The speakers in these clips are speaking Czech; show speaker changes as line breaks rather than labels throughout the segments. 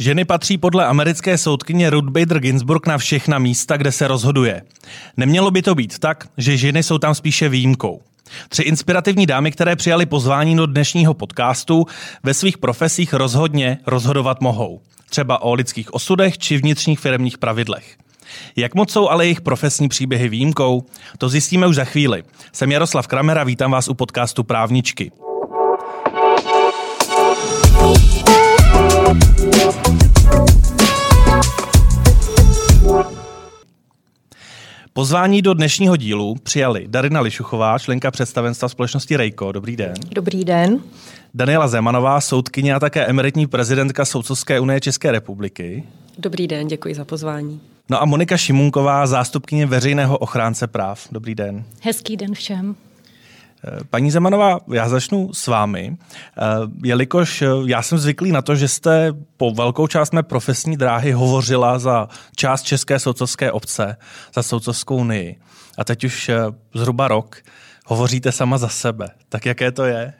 Ženy patří podle americké soudkyně Ruth Bader Ginsburg na všechna místa, kde se rozhoduje. Nemělo by to být tak, že ženy jsou tam spíše výjimkou. Tři inspirativní dámy, které přijali pozvání do dnešního podcastu, ve svých profesích rozhodně rozhodovat mohou. Třeba o lidských osudech či vnitřních firmních pravidlech. Jak moc jsou ale jejich profesní příběhy výjimkou? To zjistíme už za chvíli. Jsem Jaroslav Kramera, vítám vás u podcastu Právničky. Pozvání do dnešního dílu přijali Darina Lišuchová, členka představenstva společnosti Rejko. Dobrý den.
Dobrý den.
Daniela Zemanová, soudkyně a také emeritní prezidentka Soudcovské unie České republiky.
Dobrý den, děkuji za pozvání.
No a Monika Šimunková, zástupkyně veřejného ochránce práv. Dobrý den.
Hezký den všem.
Paní Zemanová, já začnu s vámi, eh, jelikož eh, já jsem zvyklý na to, že jste po velkou část mé profesní dráhy hovořila za část České soudcovské obce, za Soudcovskou unii. A teď už eh, zhruba rok hovoříte sama za sebe. Tak jaké to je?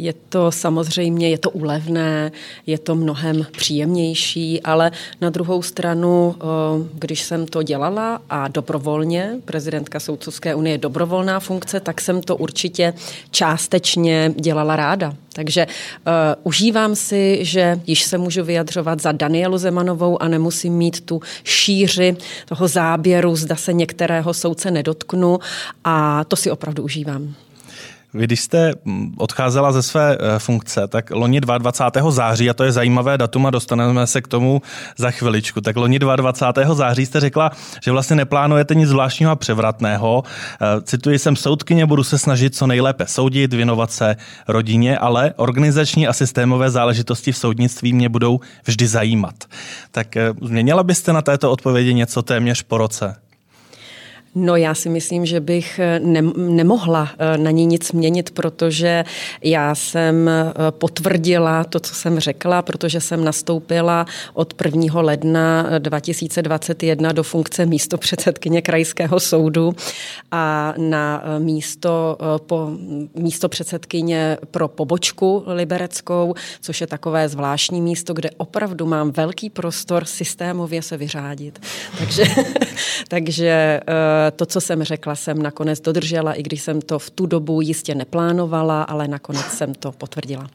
Je to samozřejmě, je to ulevné, je to mnohem příjemnější, ale na druhou stranu, eh, když jsem to dělala a dobrovolně, prezidentka Soudcovské unie je dobrovolná funkce, tak jsem to určitě částečně dělala ráda. Takže uh, užívám si, že již se můžu vyjadřovat za Danielu Zemanovou a nemusím mít tu šíři toho záběru, zda se některého soudce nedotknu a to si opravdu užívám.
Vy, když jste mm, odcházela ze své eh, funkce, tak loni 22. září, a to je zajímavé datum a dostaneme se k tomu za chviličku, tak loni 22. září jste řekla, že vlastně neplánujete nic zvláštního a převratného. Eh, cituji jsem soudkyně, budu se snažit co nejlépe soudit, věnovat se rodině, ale organizační a systémové záležitosti v soudnictví mě budou vždy zajímat. Tak eh, změnila byste na této odpovědi něco téměř po roce?
No já si myslím, že bych eh, ne, nemohla eh, na ní nic měnit, protože já jsem eh, potvrdila to, co jsem řekla, protože jsem nastoupila od 1. ledna 2021 do funkce místo předsedkyně krajského soudu a na místo, po, místo předsedkyně pro pobočku libereckou, což je takové zvláštní místo, kde opravdu mám velký prostor systémově se vyřádit. Takže, takže to, co jsem řekla, jsem nakonec dodržela, i když jsem to v tu dobu jistě neplánovala, ale nakonec jsem to potvrdila.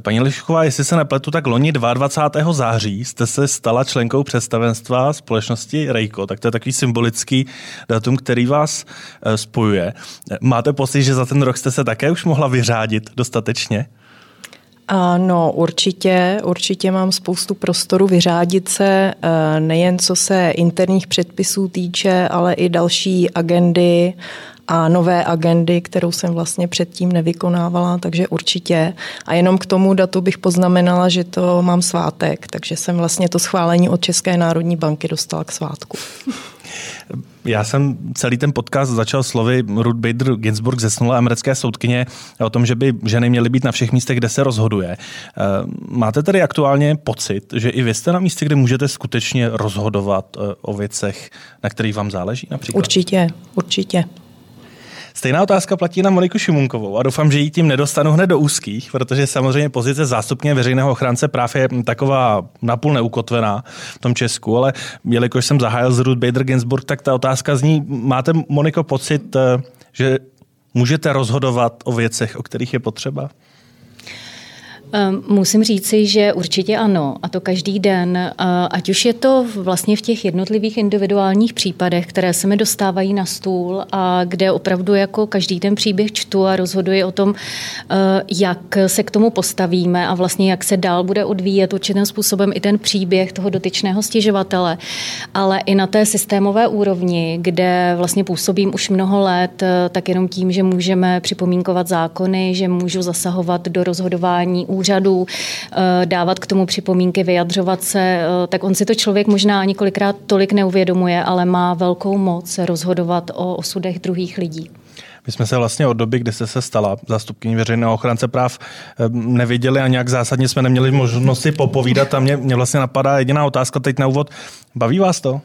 Paní Lišková, jestli se nepletu, tak loni 22. září jste se stala členkou představenstva společnosti Rejko, tak to je takový symbolický datum, který vás eh, spojuje. Máte pocit, že za ten rok jste se také už mohla vyřádit dostatečně?
No, určitě, určitě mám spoustu prostoru vyřádit se, eh, nejen co se interních předpisů týče, ale i další agendy a nové agendy, kterou jsem vlastně předtím nevykonávala, takže určitě. A jenom k tomu datu bych poznamenala, že to mám svátek, takže jsem vlastně to schválení od České národní banky dostala k svátku.
Já jsem celý ten podcast začal slovy Ruth Bader Ginsburg zesnulé americké soudkyně o tom, že by ženy měly být na všech místech, kde se rozhoduje. Eh, máte tedy aktuálně pocit, že i vy jste na místě, kde můžete skutečně rozhodovat eh, o věcech, na kterých vám záleží například?
Určitě, určitě.
Stejná otázka platí na Moniku Šimunkovou a doufám, že jí tím nedostanu hned do úzkých, protože samozřejmě pozice zástupně veřejného ochránce práv je taková napůl neukotvená v tom Česku, ale jelikož jsem zahájil z Ruth Bader Ginsburg, tak ta otázka zní, máte, Moniko, pocit, eh, že můžete rozhodovat o věcech, o kterých je potřeba?
Ehm, musím říci, že určitě ano, a to každý den, ať už je to vlastně v těch jednotlivých individuálních případech, které se mi dostávají na stůl a kde opravdu jako každý ten příběh čtu a rozhoduji o tom, eh, jak se k tomu postavíme a vlastně jak se dál bude odvíjet určitým způsobem i ten příběh toho dotyčného stěžovatele, ale i na té systémové úrovni, kde vlastně působím už mnoho let, eh, tak jenom tím, že můžeme připomínkovat zákony, že můžu zasahovat do rozhodování úřadů, eh, dávat k tomu připomínky, vyjadřovat se, eh, tak on si to člověk možná několikrát tolik neuvědomuje, ale má velkou moc rozhodovat o osudech druhých lidí.
My jsme se vlastně od doby, kdy jste se stala zástupkyní veřejného ochránce práv, eh, neviděli a nějak zásadně jsme neměli možnost si popovídat a mě, mě vlastně napadá jediná otázka teď na úvod. Baví vás to?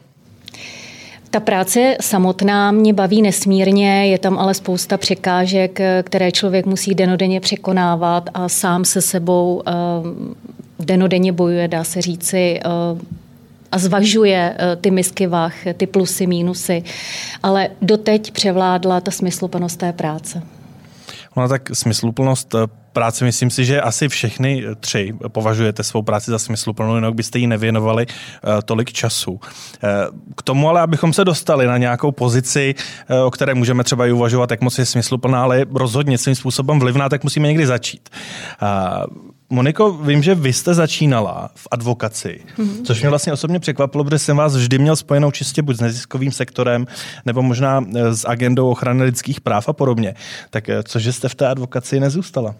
Ta práce samotná mě baví nesmírně, je tam ale spousta překážek, které člověk musí denodenně překonávat a sám se sebou eh, denodenně bojuje, dá se říci, a zvažuje ty misky vah, ty plusy, mínusy, ale doteď převládla ta smysluplnost té práce.
No tak smysluplnost eh, práce, myslím si, že asi všechny tři považujete svou práci za smysluplnou, jinak byste jí nevěnovali uh, tolik času. Uh, k tomu ale, abychom se dostali na nějakou pozici, uh, o které můžeme třeba i uvažovat, jak moc je smysluplná, ale rozhodně svým způsobem vlivná, tak musíme někdy začít. Moniko, vím, že vy jste začínala v advokaci, mm-hmm. což mě vlastně osobně překvapilo, protože jsem vás vždy měl spojenou čistě buď s neziskovým sektorem, nebo možná eh, s agendou ochrany lidských práv a podobně. Tak eh, cože jste v té advokaci nezůstala?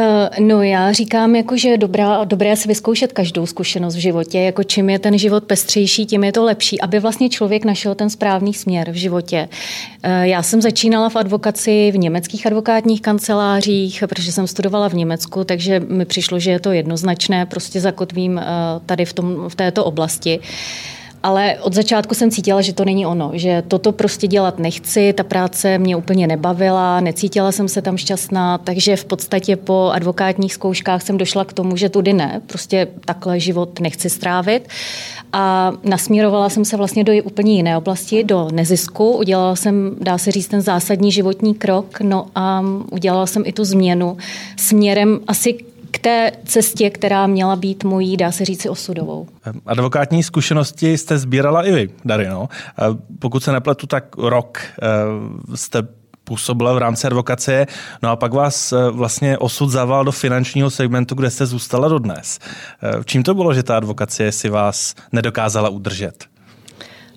Eh, no já říkám, jako, že je dobrá, dobré si vyzkoušet každou zkušenost v životě. Jako čím je ten život pestřejší, tím je to lepší, aby vlastně člověk našel ten správný směr v životě. Eh, já jsem začínala v advokaci v německých advokátních kancelářích, protože jsem studovala v Německu, takže mi přišlo, že je to jednoznačné, prostě zakotvím eh, tady v, tom, v této oblasti. Ale od začátku jsem cítila, že to není ono, že toto prostě dělat nechci, ta práce mě úplně nebavila, necítila jsem se tam šťastná, takže v podstatě po advokátních zkouškách jsem došla k tomu, že tudy ne, prostě takhle život nechci strávit. A nasměrovala jsem se vlastně do úplně jiné oblasti, do nezisku. Udělala jsem, dá se říct, ten zásadní životní krok, no a udělala jsem i tu změnu směrem asi k té cestě, která měla být mojí, dá se říci, osudovou.
Advokátní zkušenosti jste sbírala i vy, Darino. Pokud se nepletu, tak rok eh, jste působila v rámci advokacie, no a pak vás eh, vlastně osud zaval do finančního segmentu, kde jste zůstala dodnes. Eh, čím to bylo, že ta advokacie si vás nedokázala udržet?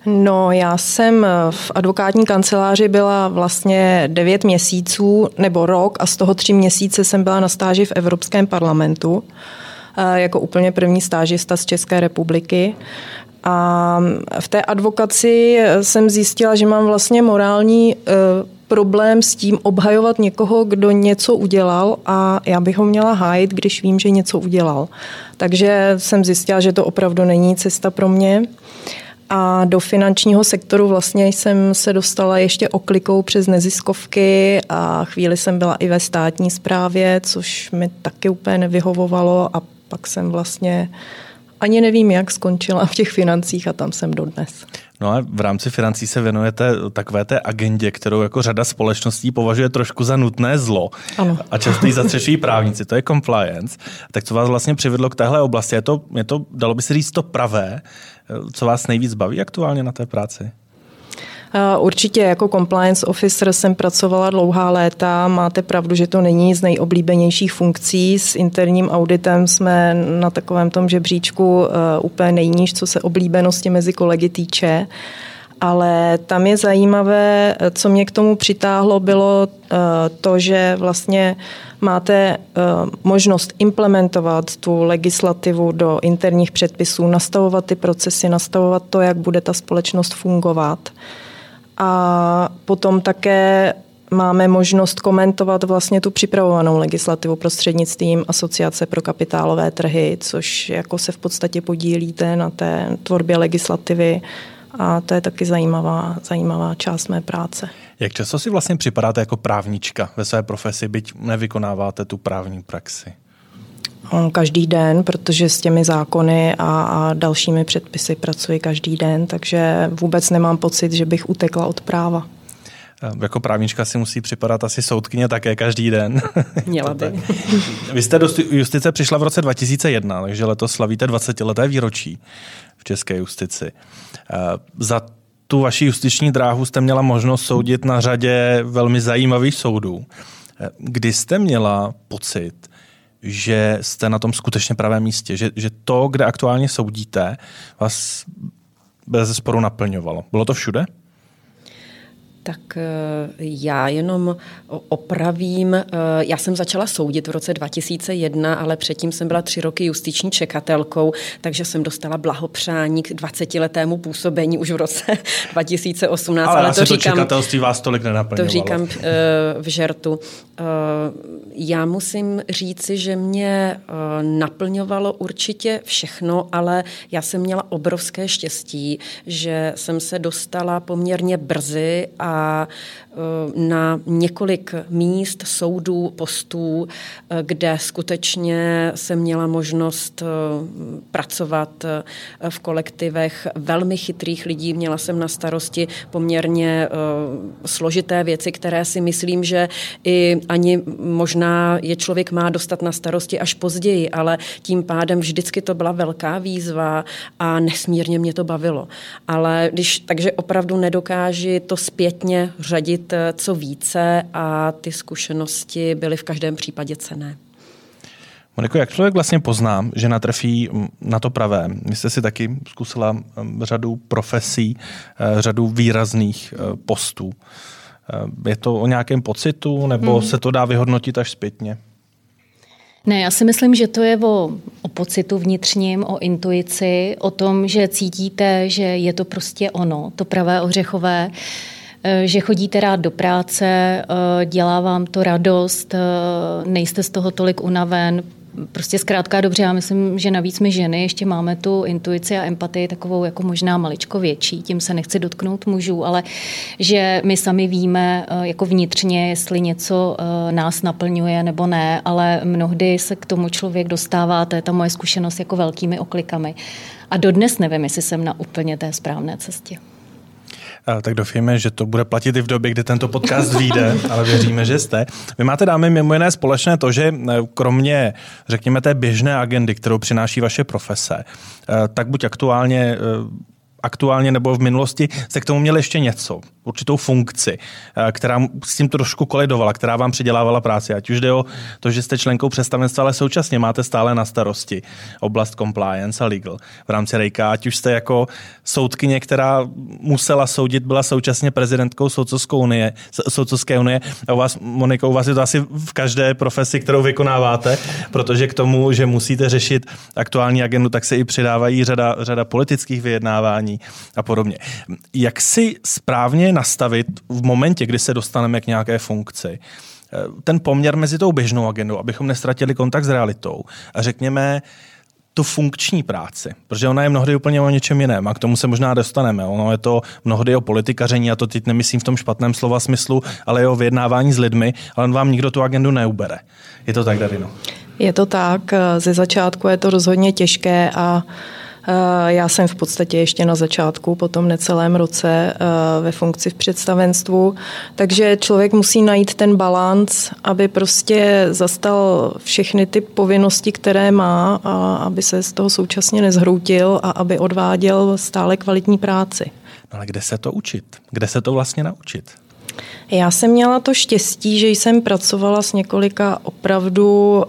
No, já jsem v advokátní kanceláři byla vlastně devět měsíců nebo rok a z toho tři měsíce jsem byla na stáži v Evropském parlamentu eh, jako úplně první stážista z České republiky. A v té advokaci jsem zjistila, že mám vlastně morální eh, problém s tím obhajovat někoho, kdo něco udělal a já bych ho měla hájit, když vím, že něco udělal. Takže jsem zjistila, že to opravdu není cesta pro mě. A do finančního sektoru vlastně jsem se dostala ještě oklikou přes neziskovky a chvíli jsem byla i ve státní správě, což mi taky úplně nevyhovovalo a pak jsem vlastně ani nevím, jak skončila v těch financích a tam jsem dodnes.
No a v rámci financí se věnujete takové té agendě, kterou jako řada společností považuje trošku za nutné zlo. Ano. A často ji zatřešují právníci, to je compliance. Tak co vás vlastně přivedlo k téhle oblasti? Je to, je to dalo by se říct, to pravé, co vás nejvíc baví aktuálně na té práci?
Určitě jako compliance officer jsem pracovala dlouhá léta. Máte pravdu, že to není z nejoblíbenějších funkcí. S interním auditem jsme na takovém tom žebříčku eh, úplně nejníž, co se oblíbenosti mezi kolegy týče. Ale tam je zajímavé, co mě k tomu přitáhlo, bylo eh, to, že vlastně máte eh, možnost implementovat tu legislativu do interních předpisů, nastavovat ty procesy, nastavovat to, jak bude ta společnost fungovat. A potom také máme možnost komentovat vlastně tu připravovanou legislativu prostřednictvím Asociace pro kapitálové trhy, což jako se v podstatě podílíte na té tvorbě legislativy a to je taky zajímavá, zajímavá část mé práce.
Jak často si vlastně připadáte jako právnička ve své profesi, byť nevykonáváte tu právní praxi?
Každý den, protože s těmi zákony a, a dalšími předpisy pracuji každý den, takže vůbec nemám pocit, že bych utekla od práva.
Jako právnička si musí připadat asi soudkyně také každý den.
Měla by.
Vy jste do justice přišla v roce 2001, takže letos slavíte 20-leté výročí v české justici. Za tu vaši justiční dráhu jste měla možnost soudit na řadě velmi zajímavých soudů. Kdy jste měla pocit, že jste na tom skutečně pravém místě, že, že to, kde aktuálně soudíte, vás bez sporu naplňovalo. Bylo to všude?
Tak eh, já jenom opravím. Eh, já jsem začala soudit v roce 2001, ale předtím jsem byla tři roky justiční čekatelkou, takže jsem dostala blahopřání k 20-letému působení už v roce 2018.
Ale, ale to, říkám, to čekatelství vás tolik nenaplňovalo.
To říkám eh, v žertu. Já musím říci, že mě naplňovalo určitě všechno, ale já jsem měla obrovské štěstí, že jsem se dostala poměrně brzy a a na několik míst, soudů, postů, kde skutečně jsem měla možnost pracovat v kolektivech velmi chytrých lidí. Měla jsem na starosti poměrně složité věci, které si myslím, že i ani možná je člověk má dostat na starosti až později, ale tím pádem vždycky to byla velká výzva a nesmírně mě to bavilo. Ale když, takže opravdu nedokáži to zpětně řadit eh, co více a ty zkušenosti byly v každém případě cené.
Moniko, jak člověk vlastně pozná, že natrefí mm, na to pravé? Vy jste si taky zkusila mm, řadu profesí, eh, řadu výrazných eh, postů. Je to o nějakém pocitu, nebo hmm. se to dá vyhodnotit až zpětně?
Ne, já si myslím, že to je o, o pocitu vnitřním, o intuici, o tom, že cítíte, že je to prostě ono, to pravé ořechové, eh, že chodíte rád do práce, eh, dělá vám to radost, eh, nejste z toho tolik unaven, prostě zkrátka dobře, já myslím, že navíc my ženy ještě máme tu intuici a empatii takovou jako možná maličko větší, tím se nechci dotknout mužů, ale že my sami víme eh, jako vnitřně, jestli něco eh, nás naplňuje nebo ne, ale mnohdy se k tomu člověk dostává, to je ta moje zkušenost jako velkými oklikami. A dodnes nevím, jestli jsem na úplně té správné cestě.
Tak doufíme, že to bude platit i v době, kdy tento podcast vyjde, ale věříme, že jste. Vy máte, dámy, mimo jiné společné to, že eh, kromě, řekněme, té běžné agendy, kterou přináší vaše profese, eh, tak buď aktuálně eh, aktuálně nebo v minulosti jste k tomu měli ještě něco, určitou funkci, eh, která s tím trošku kolidovala, která vám přidělávala práci. Ať už jde o to, že jste členkou představenstva, ale současně máte stále na starosti oblast compliance a legal v rámci Rejka. Ať už jste jako soudkyně, která musela soudit, byla současně prezidentkou Soudcovské unie, Soudcovské unie. A u vás, Moniko, u vás je to asi v každé profesi, kterou vykonáváte, protože k tomu, že musíte řešit aktuální agendu, tak se i přidávají řada, řada politických vyjednávání a podobně. Jak si správně nastavit v momentě, kdy se dostaneme k nějaké funkci, eh, ten poměr mezi tou běžnou agendou, abychom nestratili kontakt s realitou a řekněme, tu funkční práci, protože ona je mnohdy úplně o něčem jiném a k tomu se možná dostaneme. Ono je to mnohdy o politikaření a to teď nemyslím v tom špatném slova smyslu, ale i o vyjednávání s lidmi, ale on vám nikdo tu agendu neubere. Je to tak, Darino?
Je to tak. Ze začátku je to rozhodně těžké a Eh, já jsem v podstatě ještě na začátku, po tom necelém roce eh, ve funkci v představenstvu, takže člověk musí najít ten balans, aby prostě zastal všechny ty povinnosti, které má a aby se z toho současně nezhroutil a aby odváděl stále kvalitní práci.
No ale kde se to učit? Kde se to vlastně naučit?
Já jsem měla to štěstí, že jsem pracovala s několika opravdu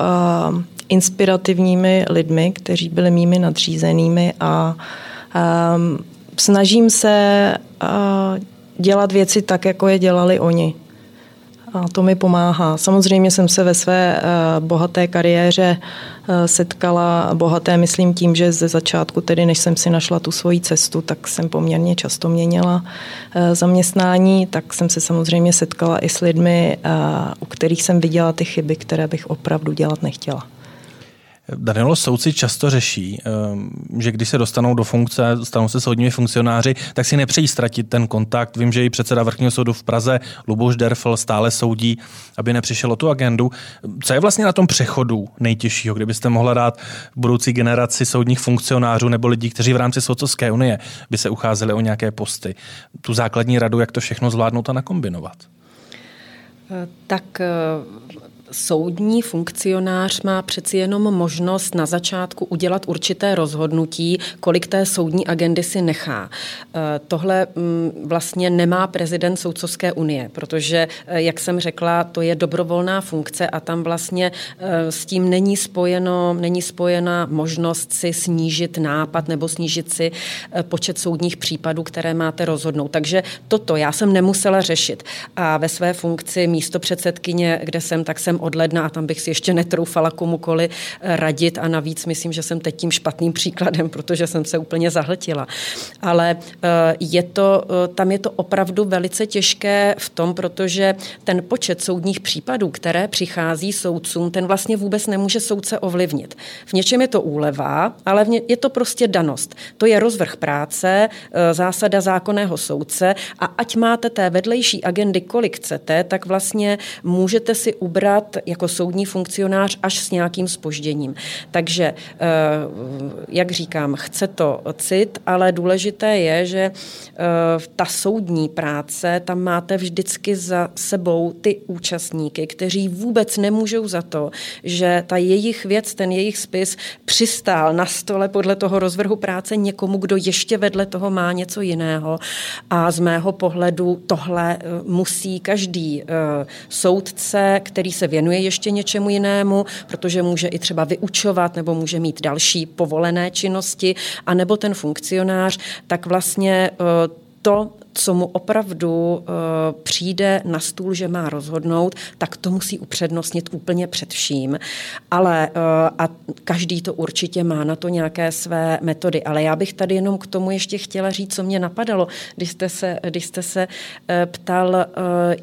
uh, inspirativními lidmi, kteří byli mými nadřízenými a um, snažím se uh, dělat věci tak, jako je dělali oni. A to mi pomáhá. Samozřejmě jsem se ve své uh, bohaté kariéře uh, setkala, bohaté myslím tím, že ze začátku, tedy než jsem si našla tu svoji cestu, tak jsem poměrně často měnila uh, zaměstnání, tak jsem se samozřejmě setkala i s lidmi, u kterých jsem viděla ty chyby, které bych opravdu dělat nechtěla.
Danilo, soudci často řeší, ehm, že když se dostanou do funkce, stanou se soudními funkcionáři, tak si nepřejí ztratit ten kontakt. Vím, že i předseda vrchního soudu v Praze, Luboš Derfl, stále soudí, aby nepřišel o tu agendu. Co je vlastně na tom přechodu nejtěžšího, kdybyste mohla dát budoucí generaci soudních funkcionářů nebo lidí, kteří v rámci Soudcovské unie by se ucházeli o nějaké posty? Tu základní radu, jak to všechno zvládnout a nakombinovat?
Tak soudní funkcionář má přeci jenom možnost na začátku udělat určité rozhodnutí, kolik té soudní agendy si nechá. Eh, tohle mm, vlastně nemá prezident Soudcovské unie, protože, eh, jak jsem řekla, to je dobrovolná funkce a tam vlastně eh, s tím není, spojeno, není spojena možnost si snížit nápad nebo snížit si počet soudních případů, které máte rozhodnout. Takže toto já jsem nemusela řešit. A ve své funkci místo předsedkyně, kde jsem, tak jsem od ledna a tam bych si ještě netroufala komukoli radit a navíc myslím, že jsem teď tím špatným příkladem, protože jsem se úplně zahltila. Ale je to, tam je to opravdu velice těžké v tom, protože ten počet soudních případů, které přichází soudcům, ten vlastně vůbec nemůže soudce ovlivnit. V něčem je to úleva, ale je to prostě danost. To je rozvrh práce, zásada zákonného soudce a ať máte té vedlejší agendy, kolik chcete, tak vlastně můžete si ubrat jako soudní funkcionář až s nějakým spožděním. Takže, e, jak říkám, chce to cit, ale důležité je, že e, ta soudní práce, tam máte vždycky za sebou ty účastníky, kteří vůbec nemůžou za to, že ta jejich věc, ten jejich spis přistál na stole podle toho rozvrhu práce někomu, kdo ještě vedle toho má něco jiného. A z mého pohledu tohle eh, musí každý eh, soudce, který se věnuje ještě něčemu jinému, protože může i třeba vyučovat nebo může mít další povolené činnosti, anebo ten funkcionář, tak vlastně eh, to, co mu opravdu uh, přijde na stůl, že má rozhodnout, tak to musí upřednostnit úplně před vším. Ale uh, a každý to určitě má na to nějaké své metody. Ale já bych tady jenom k tomu ještě chtěla říct, co mě napadalo, když jste se, když jste se uh, ptal.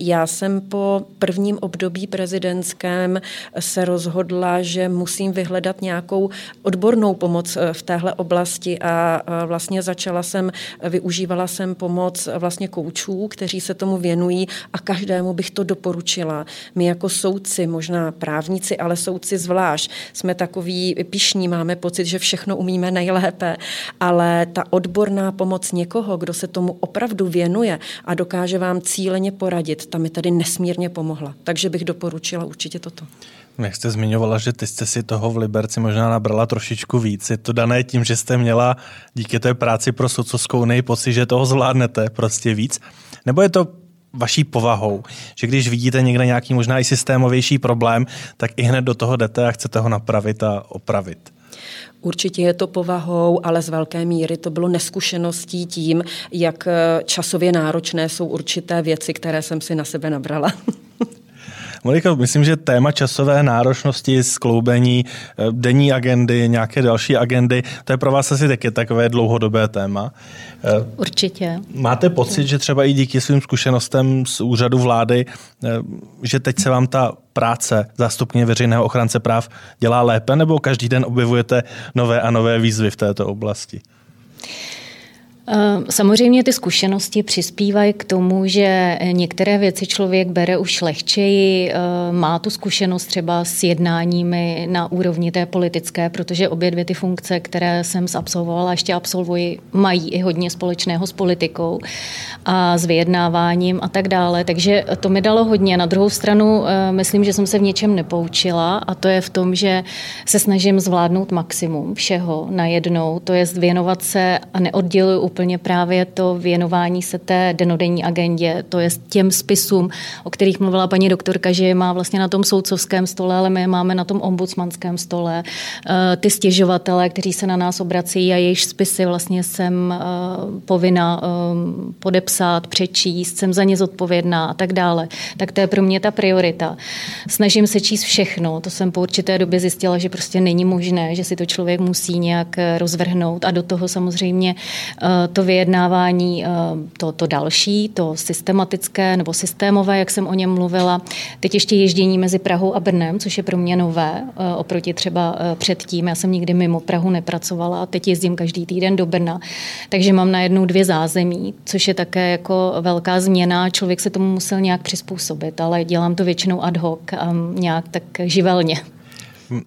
Já jsem po prvním období prezidentském se rozhodla, že musím vyhledat nějakou odbornou pomoc v téhle oblasti a vlastně začala jsem, využívala jsem pomoc vlastně koučů, kteří se tomu věnují a každému bych to doporučila. My jako soudci, možná právníci, ale soudci zvlášť, jsme takový pišní, máme pocit, že všechno umíme nejlépe, ale ta odborná pomoc někoho, kdo se tomu opravdu věnuje a dokáže vám cíleně poradit, ta mi tady nesmírně pomohla. Takže bych doporučila určitě toto.
Jak jste zmiňovala, že ty jste si toho v Liberci možná nabrala trošičku víc. Je to dané tím, že jste měla díky té práci pro socovskou pocit, že toho zvládnete prostě víc? Nebo je to vaší povahou, že když vidíte někde nějaký možná i systémovější problém, tak i hned do toho jdete a chcete ho napravit a opravit?
Určitě je to povahou, ale z velké míry to bylo neskušeností tím, jak časově náročné jsou určité věci, které jsem si na sebe nabrala.
Monika, myslím, že téma časové náročnosti, skloubení, eh, denní agendy, nějaké další agendy, to je pro vás asi taky takové dlouhodobé téma.
Eh, Určitě.
Máte pocit, že třeba i díky svým zkušenostem z úřadu vlády, eh, že teď se vám ta práce zástupně veřejného ochránce práv dělá lépe, nebo každý den objevujete nové a nové výzvy v této oblasti?
Samozřejmě ty zkušenosti přispívají k tomu, že některé věci člověk bere už lehčeji, eh, má tu zkušenost třeba s jednáními na úrovni té politické, protože obě dvě ty funkce, které jsem absolvovala, ještě absolvuji, mají i hodně společného s politikou a s vyjednáváním a tak dále. Takže to mi dalo hodně. Na druhou stranu eh, myslím, že jsem se v něčem nepoučila a to je v tom, že se snažím zvládnout maximum všeho najednou, to je věnovat se a neodděluji úplně úplně právě to věnování se té denodenní agendě, to je těm spisům, o kterých mluvila paní doktorka, že je má vlastně na tom soudcovském stole, ale my je máme na tom ombudsmanském stole. Eh, ty stěžovatele, kteří se na nás obrací a jejich spisy vlastně jsem eh, povinna eh, podepsat, přečíst, jsem za ně zodpovědná a tak dále. Tak to je pro mě ta priorita. Snažím se číst všechno, to jsem po určité době zjistila, že prostě není možné, že si to člověk musí nějak rozvrhnout a do toho samozřejmě to vyjednávání, eh, to, to další, to systematické nebo systémové, jak jsem o něm mluvila. Teď ještě ježdění mezi Prahou a Brnem, což je pro mě nové, eh, oproti třeba eh, předtím. Já jsem nikdy mimo Prahu nepracovala a teď jezdím každý týden do Brna. Takže mám najednou dvě zázemí, což je také jako velká změna. Člověk se tomu musel nějak přizpůsobit, ale dělám to většinou ad hoc nějak tak živelně.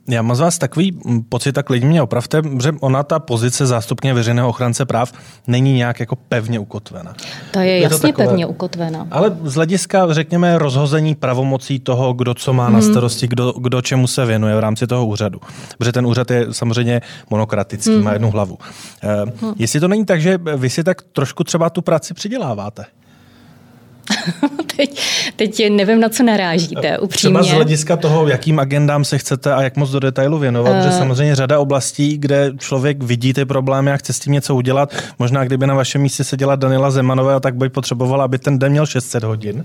Já mám z vás takový pocit, tak lidi mě opravte, že ona ta pozice zástupně veřejného ochránce práv není nějak jako pevně ukotvena.
To je, je jasně to takové, pevně ukotvena.
Ale z hlediska, řekněme, rozhození pravomocí toho, kdo co má hmm. na mhm. starosti, kdo, kdo čemu se věnuje v rámci toho úřadu. Protože ten úřad je samozřejmě monokratický, hmm. má jednu hlavu. E, hmm. Jestli to není tak, že vy si tak trošku třeba tu práci přiděláváte?
teď, teď nevím, na co narážíte, upřímně.
Třeba z hlediska toho, jakým agendám se chcete a jak moc do detailu věnovat, uh... protože eh. samozřejmě řada oblastí, kde člověk vidí ty problémy a chce s tím něco udělat. Možná kdyby na vašem místě seděla Daniela Zemanové, tak by potřebovala, aby ten den měl 600 hodin.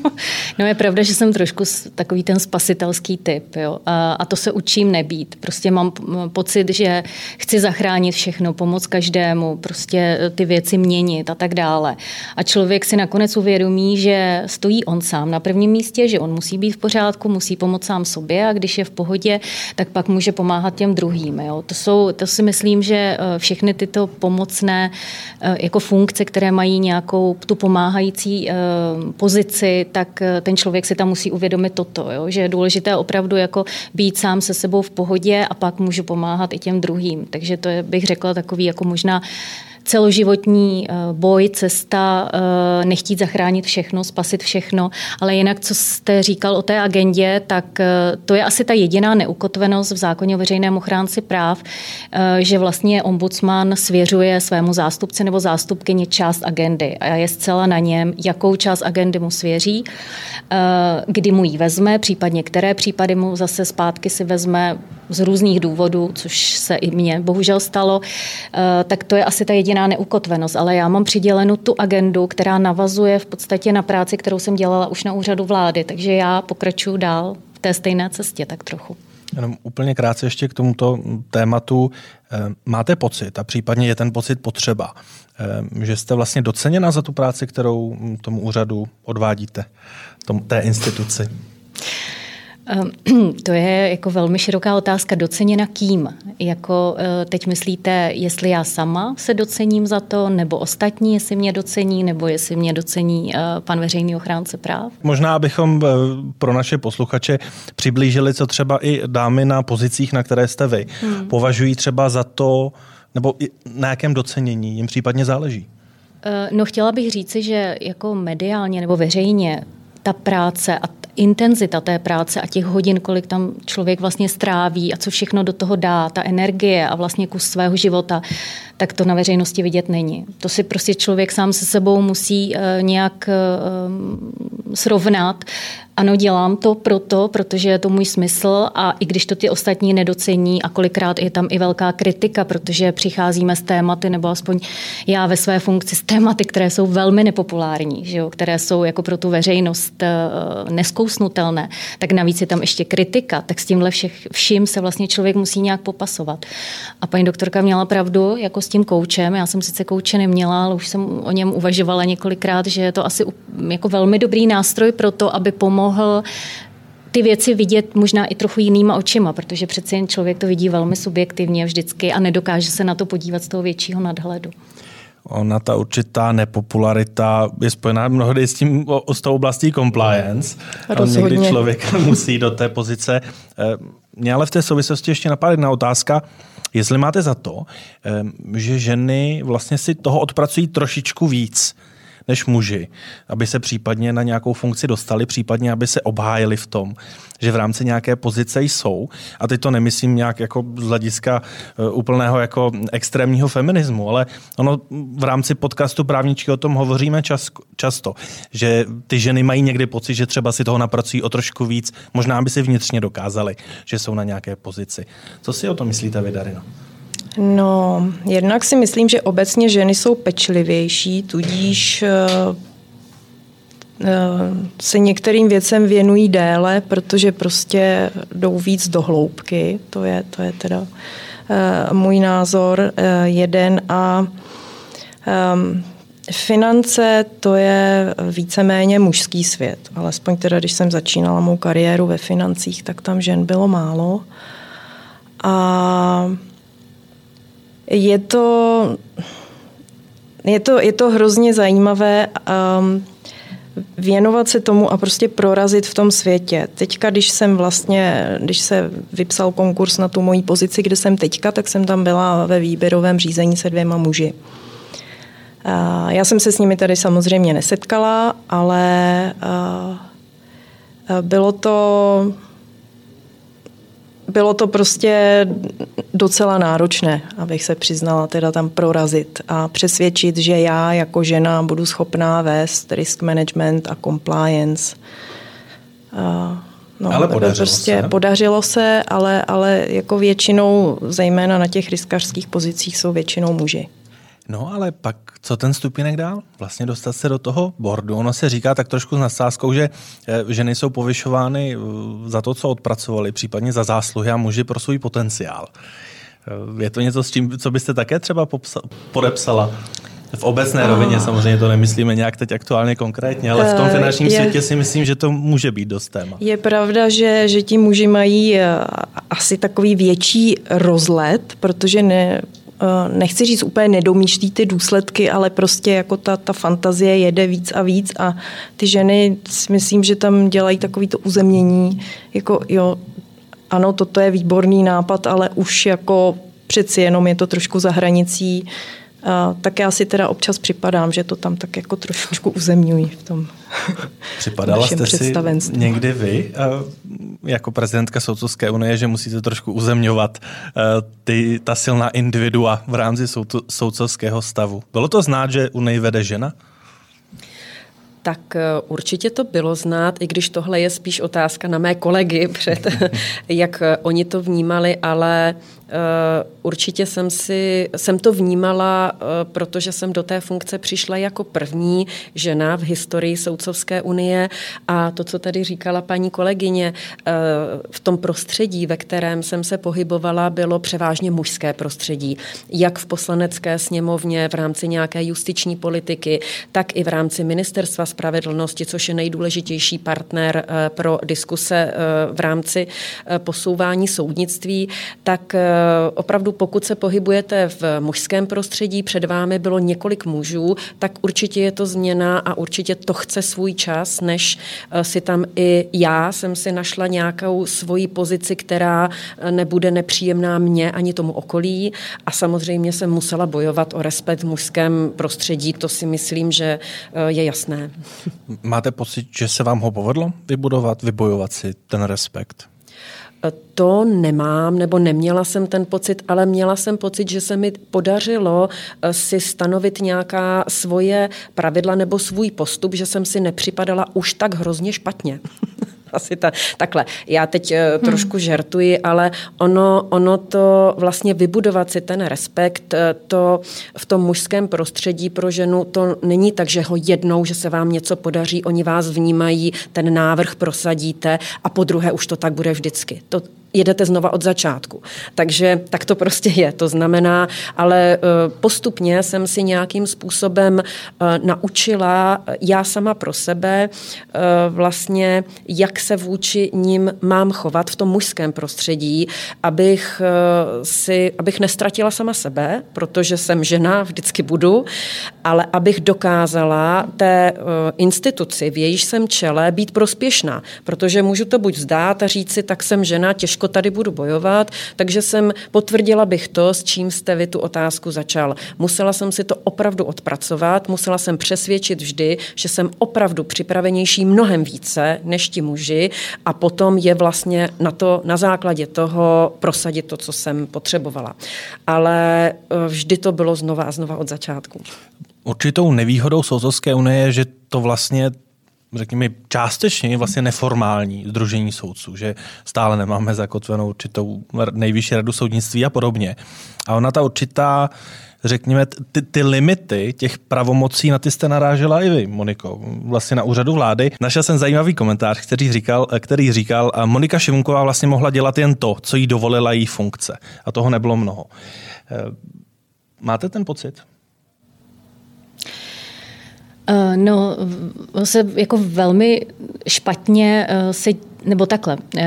no je pravda, že jsem trošku takový ten spasitelský typ jo? A, a to se učím nebýt. Prostě mám pocit, že chci zachránit všechno, pomoct každému, prostě ty věci měnit a tak dále. A člověk si nakonec uvědomí, že stojí on sám na prvním místě, že on musí být v pořádku, musí pomoct sám sobě a když je v pohodě, tak pak může pomáhat těm druhým. Jo? To, jsou, to si myslím, že eh, všechny tyto pomocné eh, jako funkce, které mají nějakou tu pomáhající eh, pozici, tak ten člověk si tam musí uvědomit toto, jo? že je důležité opravdu jako být sám se sebou v pohodě a pak můžu pomáhat i těm druhým. Takže to je, bych řekla, takový jako možná celoživotní eh, boj, cesta, eh, nechtít zachránit všechno, spasit všechno, ale jinak, co jste říkal o té agendě, tak eh, to je asi ta jediná neukotvenost v zákoně o veřejném ochránci práv, že vlastně ombudsman svěřuje svému zástupci nebo zástupkyni část agendy. A je zcela na něm, jakou část agendy mu svěří, kdy mu ji vezme, případně které případy mu zase zpátky si vezme z různých důvodů, což se i mně bohužel stalo, tak to je asi ta jediná neukotvenost, ale já mám přidělenou tu agendu, která navazuje v podstatě na práci, kterou jsem dělala už na úřadu vlády, takže já pokračuji dál v té stejné cestě tak trochu.
Jenom úplně krátce ještě k tomuto tématu. Eh, máte pocit, a případně je ten pocit potřeba, eh, že jste vlastně doceněna za tu práci, kterou tomu úřadu odvádíte, tomu, té instituci?
Ehm, to je jako velmi široká otázka. Doceněna kým? Jako eh, teď myslíte, jestli já sama se docením za to, nebo ostatní, jestli mě docení, nebo jestli mě docení eh, pan veřejný ochránce práv?
Možná, abychom eh, pro naše posluchače přiblížili, co třeba i dámy na pozicích, na které jste vy, hmm. považují třeba za to, nebo na jakém docenění jim případně záleží?
No chtěla bych říci, že jako mediálně nebo veřejně ta práce a intenzita té práce a těch hodin, kolik tam člověk vlastně stráví a co všechno do toho dá, ta energie a vlastně kus svého života, tak to na veřejnosti vidět není. To si prostě člověk sám se sebou musí eh, nějak eh, srovnat ano, dělám to proto, protože je to můj smysl a i když to ty ostatní nedocení a kolikrát je tam i velká kritika, protože přicházíme s tématy, nebo aspoň já ve své funkci s tématy, které jsou velmi nepopulární, že jo, které jsou jako pro tu veřejnost uh, neskousnutelné, tak navíc je tam ještě kritika, tak s tímhle všech, vším se vlastně člověk musí nějak popasovat. A paní doktorka měla pravdu jako s tím koučem, já jsem sice kouče neměla, ale už jsem o něm uvažovala několikrát, že je to asi jako velmi dobrý nástroj pro to, aby pomohl mohl ty věci vidět možná i trochu jinýma očima, protože přece jen člověk to vidí velmi subjektivně vždycky a nedokáže se na to podívat z toho většího nadhledu.
Ona ta určitá nepopularita je spojená mnohdy s, tím, s tou oblastí compliance.
Rozhodně.
Někdy člověk musí do té pozice. Eh, mě ale v té souvislosti ještě napadá jedna otázka. Jestli máte za to, eh, že ženy vlastně si toho odpracují trošičku víc, než muži, aby se případně na nějakou funkci dostali, případně aby se obhájili v tom, že v rámci nějaké pozice jsou. A teď to nemyslím nějak jako z hlediska eh, úplného jako extrémního feminismu, ale ono v rámci podcastu právničky o tom hovoříme čas, často, že ty ženy mají někdy pocit, že třeba si toho napracují o trošku víc, možná by si vnitřně dokázali, že jsou na nějaké pozici. Co si o tom myslíte vy, Darino?
No, jednak si myslím, že obecně ženy jsou pečlivější, tudíž uh, se některým věcem věnují déle, protože prostě jdou víc do hloubky. To je, to je teda uh, můj názor jeden. A um, finance to je víceméně mužský svět. Alespoň teda, když jsem začínala mou kariéru ve financích, tak tam žen bylo málo. A je to, je to, je to hrozně zajímavé um, věnovat se tomu a prostě prorazit v tom světě. Teďka, když jsem vlastně, když se vypsal konkurs na tu moji pozici, kde jsem teďka, tak jsem tam byla ve výběrovém řízení se dvěma muži. Já jsem se s nimi tady samozřejmě nesetkala, ale bylo to bylo to prostě docela náročné, abych se přiznala teda tam prorazit a přesvědčit, že já jako žena budu schopná vést risk management a compliance.
No, ale podařilo
prostě
se.
Podařilo se, ale, ale jako většinou, zejména na těch riskařských pozicích, jsou většinou muži.
No ale pak co ten stupinek dál? Vlastně dostat se do toho bordu. Ono se říká tak trošku s nadsázkou, že eh, ženy jsou povyšovány eh, za to, co odpracovali, případně za zásluhy a muži pro svůj potenciál. Eh, je to něco, s čím, co byste také třeba popsa- podepsala? V obecné rovině samozřejmě to nemyslíme nějak teď aktuálně konkrétně, ale v tom finančním je, světě si myslím, že to může být dost téma.
Je pravda, že, že ti muži mají asi takový větší rozlet, protože ne, nechci říct úplně nedomýšlí ty důsledky, ale prostě jako ta, ta fantazie jede víc a víc a ty ženy si myslím, že tam dělají takový to uzemnění, jako jo, ano, toto je výborný nápad, ale už jako přeci jenom je to trošku za hranicí tak já si teda občas připadám, že to tam tak jako trošičku uzemňují v tom
Připadala jste si někdy vy jako prezidentka Soudcovské unie, že musíte trošku uzemňovat ty, ta silná individua v rámci soudcovského stavu. Bylo to znát, že Unii vede žena?
Tak eh, určitě to bylo znát, i když tohle je spíš otázka na mé kolegy, před, jak eh, oni to vnímali, ale Eh, určitě jsem, si, jsem to vnímala, eh, protože jsem do té funkce přišla jako první žena v historii Soudcovské unie a to, co tady říkala paní kolegyně, eh, v tom prostředí, ve kterém jsem se pohybovala, bylo převážně mužské prostředí. Jak v poslanecké sněmovně v rámci nějaké justiční politiky, tak i v rámci ministerstva spravedlnosti, což je nejdůležitější partner pro diskuse v rámci posouvání soudnictví, tak Eh, opravdu pokud se pohybujete v mužském prostředí, před vámi bylo několik mužů, tak určitě je to změna a určitě to chce svůj čas, než eh, si tam i já jsem si našla nějakou svoji pozici, která eh, nebude nepříjemná mně ani tomu okolí a samozřejmě jsem musela bojovat o respekt v mužském prostředí, to si myslím, že je jasné.
Máte pocit, že se vám ho povedlo vybudovat, vybojovat si ten respekt?
To nemám, nebo neměla jsem ten pocit, ale měla jsem pocit, že se mi podařilo eh, si stanovit nějaká svoje pravidla nebo svůj postup, že jsem si nepřipadala už tak hrozně špatně. asi ta, takhle. Já teď uh, trošku žertuji, ale ono, ono to vlastně vybudovat si ten respekt, eh, to v tom mužském prostředí pro ženu, to není tak, že ho jednou, že se vám něco podaří, oni vás vnímají, ten návrh prosadíte a po druhé už to tak bude vždycky. To, jedete znova od začátku. Takže tak to prostě je. To znamená, ale eh, postupně jsem si nějakým způsobem eh, naučila já sama pro sebe eh, vlastně, jak se vůči ním mám chovat v tom mužském prostředí, abych si, abych nestratila sama sebe, protože jsem žena, vždycky budu, ale abych dokázala té instituci, v jejíž jsem čele, být prospěšná, protože můžu to buď zdát a říct si, tak jsem žena, těžko těžko tady budu bojovat, takže jsem potvrdila bych to, s čím jste vy tu otázku začal. Musela jsem si to opravdu odpracovat, musela jsem přesvědčit vždy, že jsem opravdu připravenější mnohem více než ti muži a potom je vlastně na to, na základě toho prosadit to, co jsem potřebovala. Ale eh, vždy to bylo znova a znova od začátku.
Určitou nevýhodou Souzovské unie je, že to vlastně řekněme, částečně vlastně neformální združení soudců, že stále nemáme zakotvenou určitou nejvyšší radu soudnictví a podobně. A ona ta určitá řekněme, ty, ty limity těch pravomocí, na ty jste narážela i vy, Moniko, vlastně na úřadu vlády. Našel jsem zajímavý komentář, který říkal, který říkal, Monika Šimunková vlastně mohla dělat jen to, co jí dovolila její funkce. A toho nebylo mnoho. Eh, máte ten pocit?
Uh, no, se jako velmi špatně uh, se, nebo takhle, uh,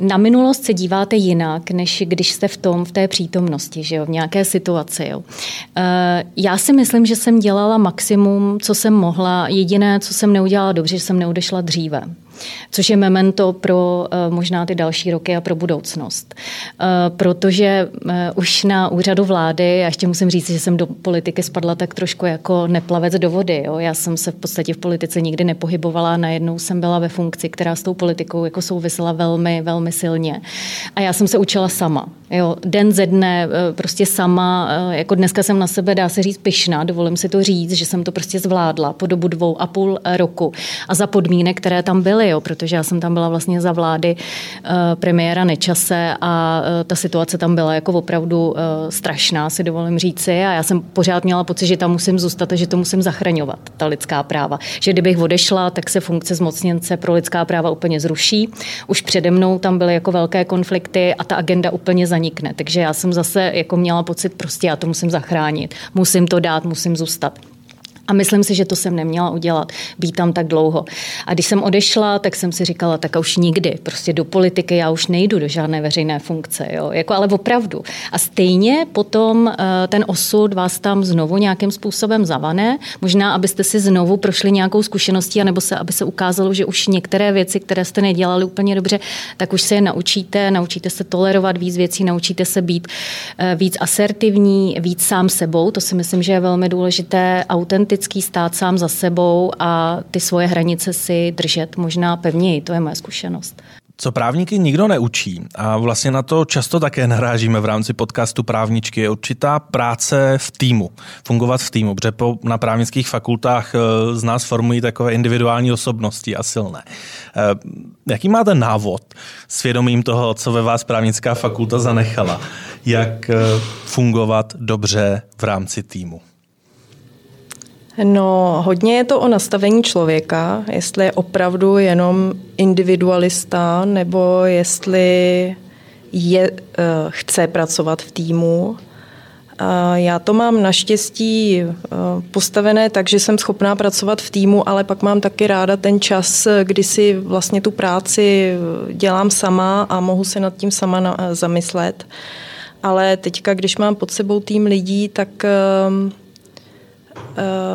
na minulost se díváte jinak, než když jste v tom, v té přítomnosti, že jo, v nějaké situaci. Jo. Já si myslím, že jsem dělala maximum, co jsem mohla. Jediné, co jsem neudělala dobře, že jsem neodešla dříve. Což je memento pro možná ty další roky a pro budoucnost. Protože už na úřadu vlády, já ještě musím říct, že jsem do politiky spadla tak trošku jako neplavec do vody. Jo. Já jsem se v podstatě v politice nikdy nepohybovala, najednou jsem byla ve funkci, která s tou politikou jako souvisela velmi, velmi silně. A já jsem se učila sama. Jo, den ze dne, eh, prostě sama, eh, jako dneska jsem na sebe, dá se říct, pyšná, dovolím si to říct, že jsem to prostě zvládla po dobu dvou a půl eh, roku a za podmínek, které tam byly, jo, protože já jsem tam byla vlastně za vlády premiéra Nečase a ta situace tam byla jako opravdu strašná, si dovolím říci a já jsem pořád měla pocit, že tam musím zůstat a že to musím zachraňovat, ta lidská práva. Že kdybych odešla, tak se funkce zmocněnce pro lidská práva úplně zruší. Už přede mnou tam byly jako velké konflikty a ta agenda úplně za zanikne. Takže já jsem zase jako měla pocit, prostě já to musím zachránit, musím to dát, musím zůstat. A myslím si, že to jsem neměla udělat, být tam tak dlouho. A když jsem odešla, tak jsem si říkala, tak už nikdy, prostě do politiky já už nejdu do žádné veřejné funkce, jo? Jako, ale opravdu. A stejně potom uh, ten osud vás tam znovu nějakým způsobem zavane, možná, abyste si znovu prošli nějakou zkušeností, anebo se, aby se ukázalo, že už některé věci, které jste nedělali úplně dobře, tak už se je naučíte, naučíte se tolerovat víc věcí, naučíte se být uh, víc asertivní, víc sám sebou, to si myslím, že je velmi důležité, autentické vždycky stát sám za sebou a ty svoje hranice si držet možná pevněji. To je moje zkušenost.
Co právníky nikdo neučí a vlastně na to často také narážíme v rámci podcastu Právničky, je určitá práce v týmu, fungovat v týmu, protože na právnických fakultách eh, z nás formují takové individuální osobnosti a silné. Eh, jaký máte návod svědomím toho, co ve vás právnická fakulta zanechala, jak eh, fungovat dobře v rámci týmu?
No, hodně je to o nastavení člověka, jestli je opravdu jenom individualista, nebo jestli je, uh, chce pracovat v týmu. Já to mám naštěstí uh, postavené tak, že jsem schopná pracovat v týmu, ale pak mám taky ráda ten čas, kdy si vlastně tu práci dělám sama a mohu se nad tím sama zamyslet. Ale teďka, když mám pod sebou tým lidí, tak Eh,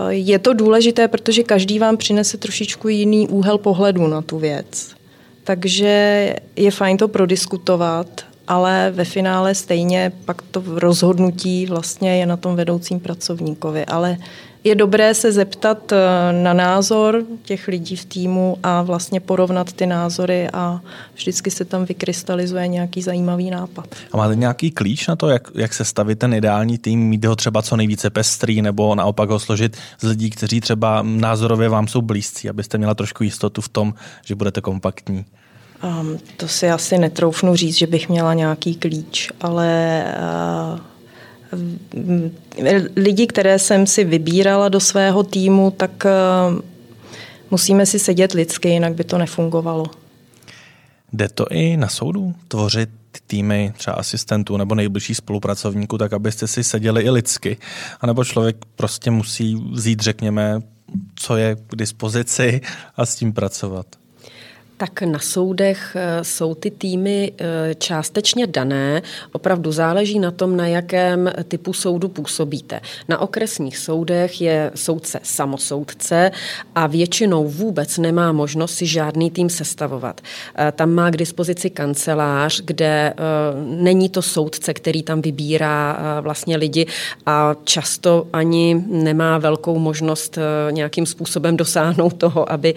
je to důležité, protože každý vám přinese trošičku jiný úhel pohledu na tu věc. Takže je fajn to prodiskutovat, ale ve finále stejně pak to rozhodnutí vlastně je na tom vedoucím pracovníkovi. Ale je dobré se zeptat eh, na názor těch lidí v týmu a vlastně porovnat ty názory a vždycky se tam vykrystalizuje nějaký zajímavý nápad.
A máte nějaký klíč na to, jak, jak se stavit ten ideální tým, mít ho třeba co nejvíce pestrý nebo naopak ho složit z lidí, kteří třeba názorově vám jsou blízcí, abyste měla trošku jistotu v tom, že budete kompaktní?
Um, to si asi netroufnu říct, že bych měla nějaký klíč, ale uh, lidi, které jsem si vybírala do svého týmu, tak eh, musíme si sedět lidsky, jinak by to nefungovalo.
Jde to i na soudu tvořit týmy třeba asistentů nebo nejbližší spolupracovníků, tak abyste si seděli i lidsky. A nebo člověk prostě musí vzít, řekněme, co je k dispozici a s tím pracovat.
Tak na soudech eh, jsou ty týmy eh, částečně dané. Opravdu záleží na tom, na jakém typu soudu působíte. Na okresních soudech je soudce samosoudce a většinou vůbec nemá možnost si žádný tým sestavovat. Eh, tam má k dispozici kancelář, kde není to soudce, který tam vybírá vlastně lidi a často ani nemá velkou možnost nějakým způsobem dosáhnout toho, aby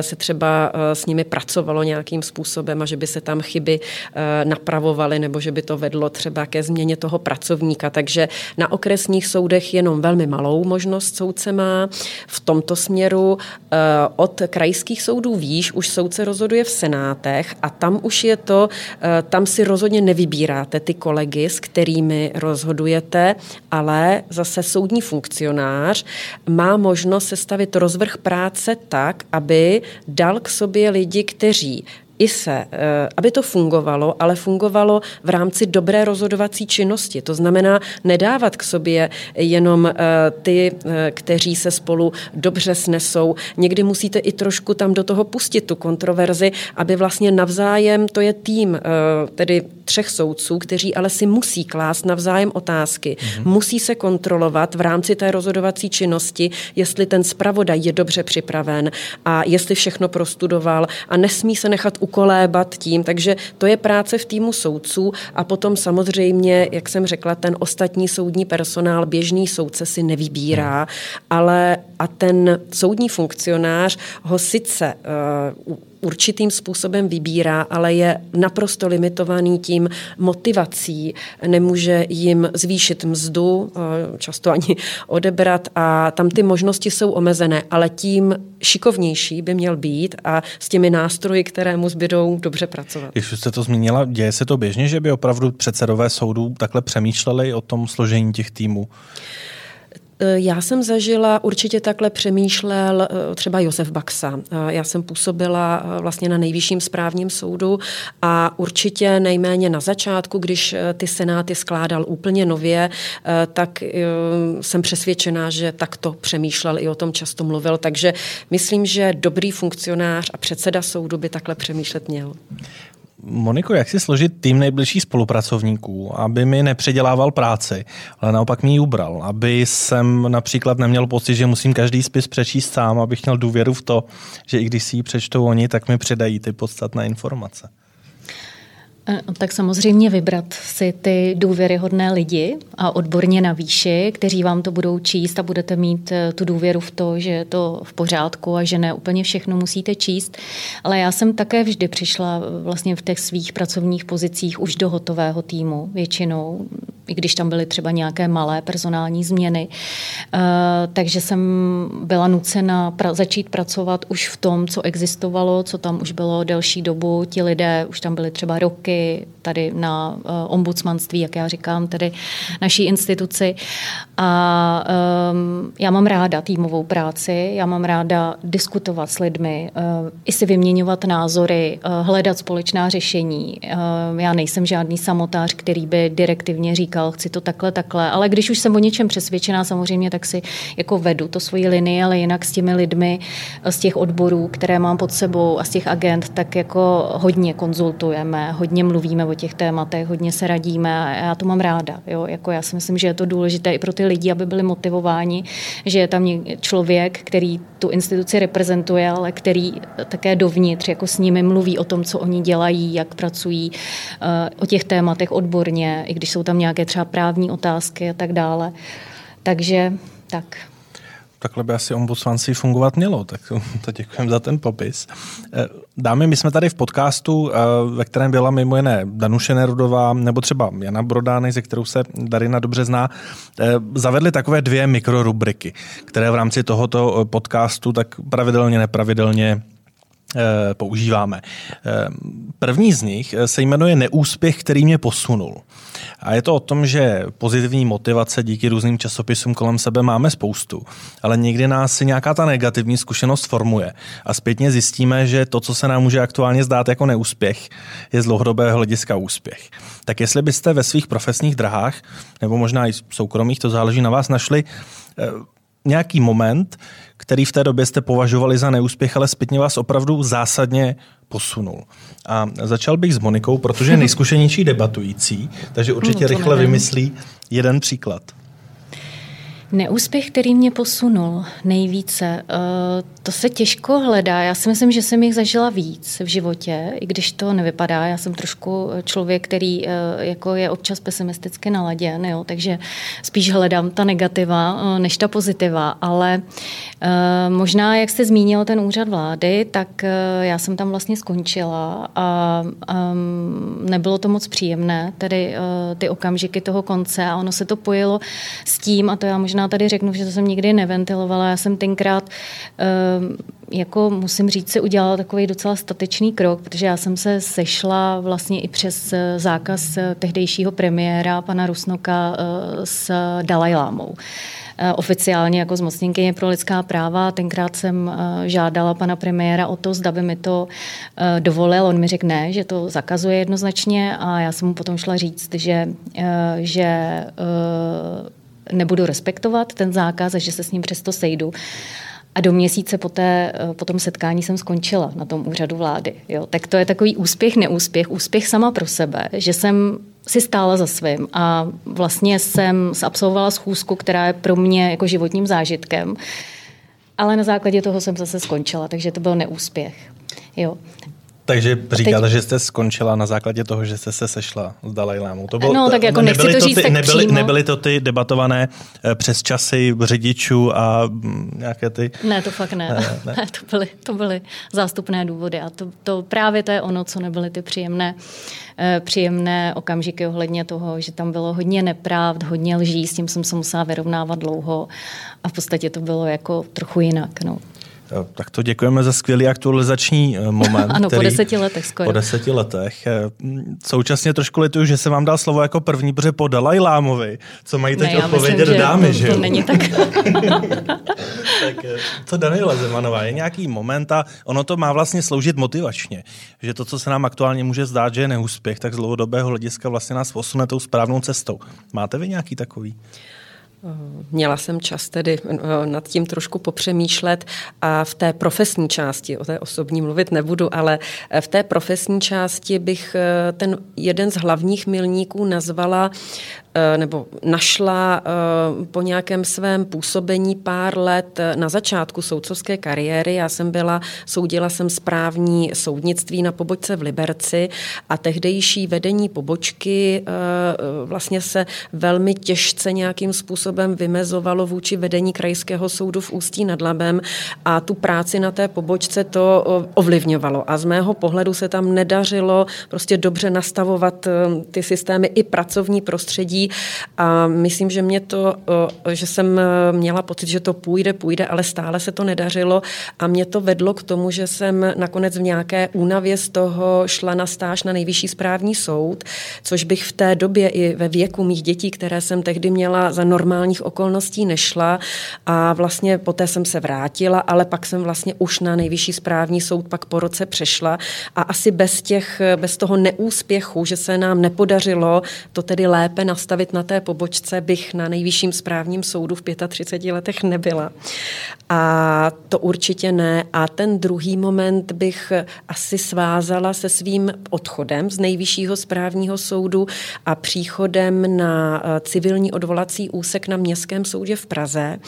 se třeba s nimi pracovalo nějakým způsobem a že by se tam chyby eh, napravovaly nebo že by to vedlo třeba ke změně toho pracovníka. Takže na okresních soudech jenom velmi malou možnost soudce má. V tomto směru eh, od krajských soudů výš už soudce rozhoduje v senátech a tam už je to, eh, tam si rozhodně nevybíráte ty kolegy, s kterými rozhodujete, ale zase soudní funkcionář má možnost sestavit rozvrh práce tak, aby dal k sobě lidi, kteří i se, eh, aby to fungovalo, ale fungovalo v rámci dobré rozhodovací činnosti. To znamená nedávat k sobě jenom eh, ty, eh, kteří se spolu dobře snesou. Někdy musíte i trošku tam do toho pustit tu kontroverzi, aby vlastně navzájem, to je tým, tedy třech soudců, kteří ale si musí klást navzájem otázky, mm-hmm. musí se kontrolovat v rámci té rozhodovací činnosti, jestli ten zpravodaj je dobře připraven a jestli všechno prostudoval a nesmí se nechat ukolébat tím. Takže to je práce v týmu soudců a potom samozřejmě, jak jsem řekla, ten ostatní soudní personál, běžný soudce si nevybírá, ale a ten soudní funkcionář ho sice uh, určitým způsobem vybírá, ale je naprosto limitovaný tím motivací. Nemůže jim zvýšit mzdu, eh, často ani odebrat a tam ty možnosti jsou omezené, ale tím šikovnější by měl být a s těmi nástroji, které mu zbydou, dobře pracovat.
Když jste to zmínila, děje se to běžně, že by opravdu předsedové soudů takhle přemýšleli o tom složení těch týmů?
Eh, já jsem zažila, určitě takhle přemýšlel eh, třeba Josef Baxa. Eh, já jsem působila vlastně na nejvyšším správním soudu a určitě nejméně na začátku, když ty senáty skládal úplně nově, tak jsem přesvědčená, že takto přemýšlel i o tom často mluvil. Takže myslím, že dobrý funkcionář a předseda soudu by takhle přemýšlet měl.
Moniko, jak si složit tým nejbližších spolupracovníků, aby mi nepředělával práci, ale naopak mi ji ubral, aby jsem například neměl pocit, že musím každý spis přečíst sám, abych měl důvěru v to, že i když si ji přečtou oni, tak mi předají ty podstatné informace.
Eh, tak samozřejmě vybrat si ty důvěryhodné lidi a odborně na výši, kteří vám to budou číst a budete mít eh, tu důvěru v to, že je to v pořádku a že ne úplně všechno musíte číst. Ale já jsem také vždy přišla eh, vlastně v těch svých pracovních pozicích už do hotového týmu většinou, i když tam byly třeba nějaké malé personální změny. Takže jsem byla nucena začít pracovat už v tom, co existovalo, co tam už bylo delší dobu. Ti lidé už tam byli třeba roky, tady na uh, ombudsmanství, jak já říkám, tedy naší instituci. A um, já mám ráda týmovou práci, já mám ráda diskutovat s lidmi, uh, i si vyměňovat názory, uh, hledat společná řešení. Uh, já nejsem žádný samotář, který by direktivně říkal, chci to takhle, takhle, ale když už jsem o něčem přesvědčená, samozřejmě, tak si jako vedu to svoji linii, ale jinak s těmi lidmi z těch odborů, které mám pod sebou a z těch agent, tak jako hodně konzultujeme, hodně mluvíme o těch tématech, hodně se radíme a já to mám ráda. Jo? Jako já si myslím, že je to důležité i pro ty lidi, aby byli motivováni, že je tam člověk, který tu instituci reprezentuje, ale který také dovnitř jako s nimi mluví o tom, co oni dělají, jak pracují, eh, o těch tématech odborně, i když jsou tam nějaké třeba právní otázky a tak dále. Takže tak
takhle by asi ombudsmanství fungovat mělo, tak to děkujeme za ten popis. Eh, dámy, my jsme tady v podcastu, eh, ve kterém byla mimo jiné Danuše Nerudová nebo třeba Jana Brodány, ze kterou se Darina dobře zná, eh, zavedli takové dvě mikrorubriky, které v rámci tohoto podcastu tak pravidelně, nepravidelně používáme. První z nich se jmenuje Neúspěch, který mě posunul. A je to o tom, že pozitivní motivace díky různým časopisům kolem sebe máme spoustu, ale někdy nás si nějaká ta negativní zkušenost formuje a zpětně zjistíme, že to, co se nám může aktuálně zdát jako neúspěch, je z dlouhodobého hlediska úspěch. Tak jestli byste ve svých profesních drahách, nebo možná i soukromých, to záleží na vás, našli eh, nějaký moment, který v té době jste považovali za neúspěch, ale zpětně vás opravdu zásadně posunul. A začal bych s Monikou, protože je nejzkušenější debatující, takže určitě hmm, rychle nevím. vymyslí jeden příklad.
Neúspěch, který mě posunul nejvíce, eh, to se těžko hledá. Já si myslím, že jsem jich zažila víc v životě, i když to nevypadá. Já jsem trošku člověk, který eh, jako je občas pesimisticky naladěn, jo, takže spíš hledám ta negativa eh, než ta pozitiva. Ale možná, jak jste zmínil ten úřad vlády, tak já jsem tam vlastně skončila a ehm, nebylo to moc příjemné, tedy ty okamžiky toho konce a ono se to pojilo s tím, a to já možná možná tady řeknu, že to jsem nikdy neventilovala. Já jsem tenkrát, ehm, jako musím říct, si udělala takový docela statečný krok, protože já jsem se sešla vlastně i přes eh, zákaz eh, tehdejšího premiéra pana Rusnoka eh, s Dalajlámou oficiálně jako zmocněnkyně pro lidská práva. Tenkrát jsem žádala pana premiéra o to, zda by mi to dovolil. On mi řekl ne, že to zakazuje jednoznačně a já jsem mu potom šla říct, že, že nebudu respektovat ten zákaz a že se s ním přesto sejdu. A do měsíce po, té, po tom setkání jsem skončila na tom úřadu vlády. Jo. Tak to je takový úspěch, neúspěch. Úspěch sama pro sebe, že jsem si stála za svým a vlastně jsem absolvovala schůzku, která je pro mě jako životním zážitkem. Ale na základě toho jsem zase skončila, takže to byl neúspěch. Jo.
Takže říkáte, teď... že jste skončila na základě toho, že jste se sešla s Dalajlámou. To bylo,
no, tak jako nechci to,
to
říct
ty,
tak
nebyly,
přímo.
nebyly to ty debatované eh, přes časy řidičů a mm, nějaké ty...
Ne, to fakt ne. ne, ne. ne to, byly, to byly zástupné důvody a to, to právě to je ono, co nebyly ty příjemné, eh, příjemné okamžiky ohledně toho, že tam bylo hodně nepravd, hodně lží, s tím jsem se musela vyrovnávat dlouho a v podstatě to bylo jako trochu jinak. No.
Tak to děkujeme za skvělý aktualizační eh, moment.
ano, který, po deseti letech skoro.
Po deseti letech. Eh, Současně trošku lituju, že se vám dal slovo jako první, protože po Dalaj Lámovi, co mají teď ne, odpovědět myslím, dámy,
to,
že
To není tak.
tak eh, co Daniela Zemanová, je nějaký moment a ono to má vlastně sloužit motivačně, že to, co se nám aktuálně může zdát, že je neúspěch, tak z dlouhodobého hlediska vlastně nás posune tou správnou cestou. Máte vy nějaký takový?
Měla jsem čas tedy eh, nad tím trošku popřemýšlet a v té profesní části, o té osobní mluvit nebudu, ale eh, v té profesní části bych eh, ten jeden z hlavních milníků nazvala Eh, nebo našla eh, po nějakém svém působení pár let eh, na začátku soudcovské kariéry. Já jsem byla, soudila jsem správní soudnictví na pobočce v Liberci a tehdejší vedení pobočky vlastně se velmi těžce nějakým způsobem vymezovalo vůči vedení krajského soudu v Ústí nad Labem a tu práci na té pobočce to ovlivňovalo. A z mého pohledu se tam nedařilo prostě dobře nastavovat ty systémy i pracovní prostředí a myslím, že mě to, že jsem měla pocit, že to půjde, půjde, ale stále se to nedařilo. A mě to vedlo k tomu, že jsem nakonec v nějaké únavě z toho šla na stáž na nejvyšší správní soud, což bych v té době i ve věku mých dětí, které jsem tehdy měla za normálních okolností nešla. A vlastně poté jsem se vrátila, ale pak jsem vlastně už na nejvyšší správní soud pak po roce přešla. A asi bez těch, bez toho neúspěchu, že se nám nepodařilo to tedy lépe nastavit nastavit na té pobočce, bych na nejvyšším správním soudu v 35 letech nebyla. A to určitě ne. A ten druhý moment bych asi svázala se svým odchodem z nejvyššího správního soudu a příchodem na eh, civilní odvolací úsek na Městském soudě v Praze,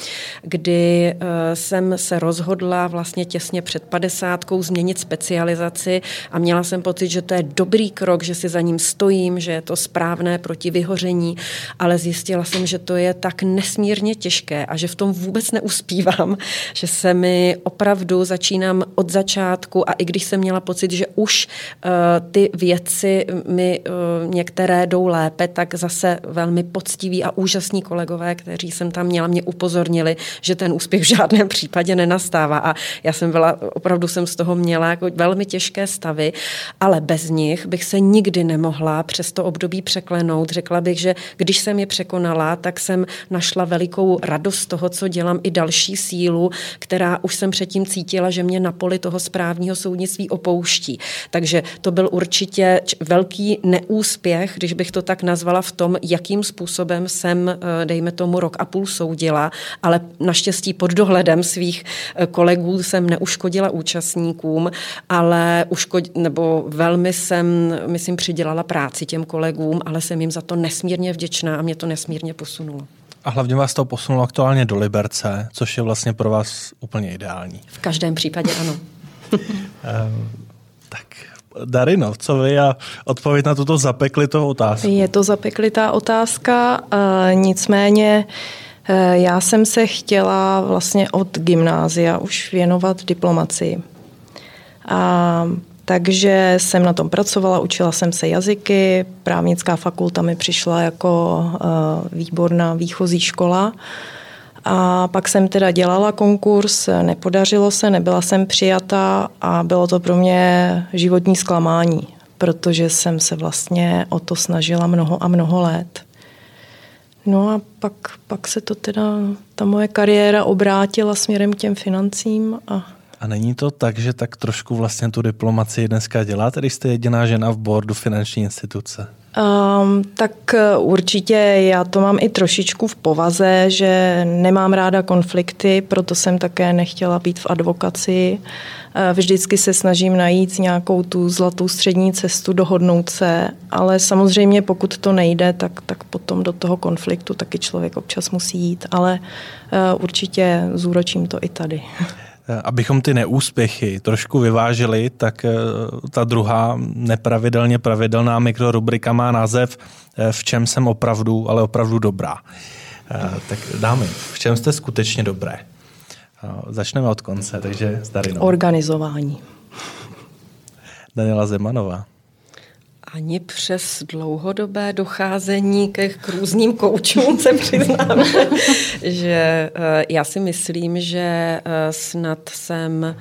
kdy eh, jsem se rozhodla vlastně těsně před padesátkou změnit specializaci a měla jsem pocit, že to je dobrý krok, že si za ním stojím, že je to správné proti vyhoření ale zjistila jsem, že to je tak nesmírně těžké a že v tom vůbec neuspívám, že se mi opravdu začínám od začátku a i když jsem měla pocit, že už uh, ty věci mi uh, některé jdou lépe, tak zase velmi poctiví a úžasní kolegové, kteří jsem tam měla, mě upozornili, že ten úspěch v žádném případě nenastává a já jsem byla, opravdu jsem z toho měla jako velmi těžké stavy, ale bez nich bych se nikdy nemohla přes to období překlenout. Řekla bych, že když jsem je překonala, tak jsem našla velikou radost toho, co dělám, i další sílu, která už jsem předtím cítila, že mě na poli toho správního soudnictví opouští. Takže to byl určitě velký neúspěch, když bych to tak nazvala v tom, jakým způsobem jsem, eh, dejme tomu, rok a půl soudila, ale naštěstí pod dohledem svých eh, kolegů jsem neuškodila účastníkům, ale uškod, nebo velmi jsem, myslím, přidělala práci těm kolegům, ale jsem jim za to nesmírně vděčná vděčná a mě to nesmírně posunulo.
A hlavně vás to posunulo aktuálně do Liberce, což je vlastně pro vás úplně ideální.
V každém případě ano. um,
tak Darino, co vy a odpověď na tuto zapeklitou otázku?
Je to zapeklitá otázka, uh, nicméně uh, já jsem se chtěla vlastně od gymnázia už věnovat diplomacii. A takže jsem na tom pracovala, učila jsem se jazyky, právnická fakulta mi přišla jako uh, výborná výchozí škola. A pak jsem teda dělala konkurs, nepodařilo se, nebyla jsem přijata a bylo to pro mě životní zklamání, protože jsem se vlastně o to snažila mnoho a mnoho let. No a pak, pak se to teda, ta moje kariéra obrátila směrem k těm financím a
a není to tak, že tak trošku vlastně tu diplomaci dneska děláte, když jste jediná žena v boardu finanční instituce?
Um, tak určitě já to mám i trošičku v povaze, že nemám ráda konflikty, proto jsem také nechtěla být v advokaci. Vždycky se snažím najít nějakou tu zlatou střední cestu, dohodnout se, ale samozřejmě pokud to nejde, tak, tak potom do toho konfliktu taky člověk občas musí jít, ale určitě zúročím to i tady.
Abychom ty neúspěchy trošku vyvážili, tak eh, ta druhá nepravidelně pravidelná mikrorubrika má název eh, V čem jsem opravdu, ale opravdu dobrá. Eh, tak dámy, v čem jste skutečně dobré? Začneme od konce, takže s Darinou.
Organizování.
Daniela Zemanová
ani přes dlouhodobé docházení ke k různým koučům se přiznám, že eh, já si myslím, že eh, snad jsem,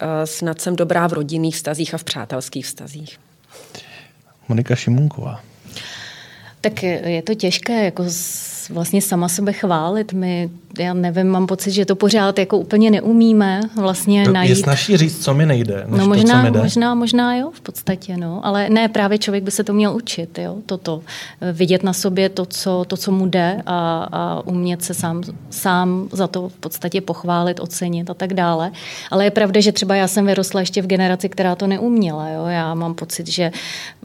eh, snad jsem dobrá v rodinných vztazích a v přátelských vztazích.
Monika Šimunková.
Tak je to těžké jako vlastně sama sebe chválit. My já nevím, mám pocit, že to pořád jako úplně neumíme vlastně
to
najít.
Je snažší říct, co mi nejde, než
no možná,
to, co mi jde.
možná, možná jo, v podstatě, no. Ale ne, právě člověk by se to měl učit, jo, toto. Vidět na sobě to, co, to, co mu jde a, a umět se sám, sám za to v podstatě pochválit, ocenit a tak dále. Ale je pravda, že třeba já jsem vyrostla ještě v generaci, která to neuměla, jo. Já mám pocit, že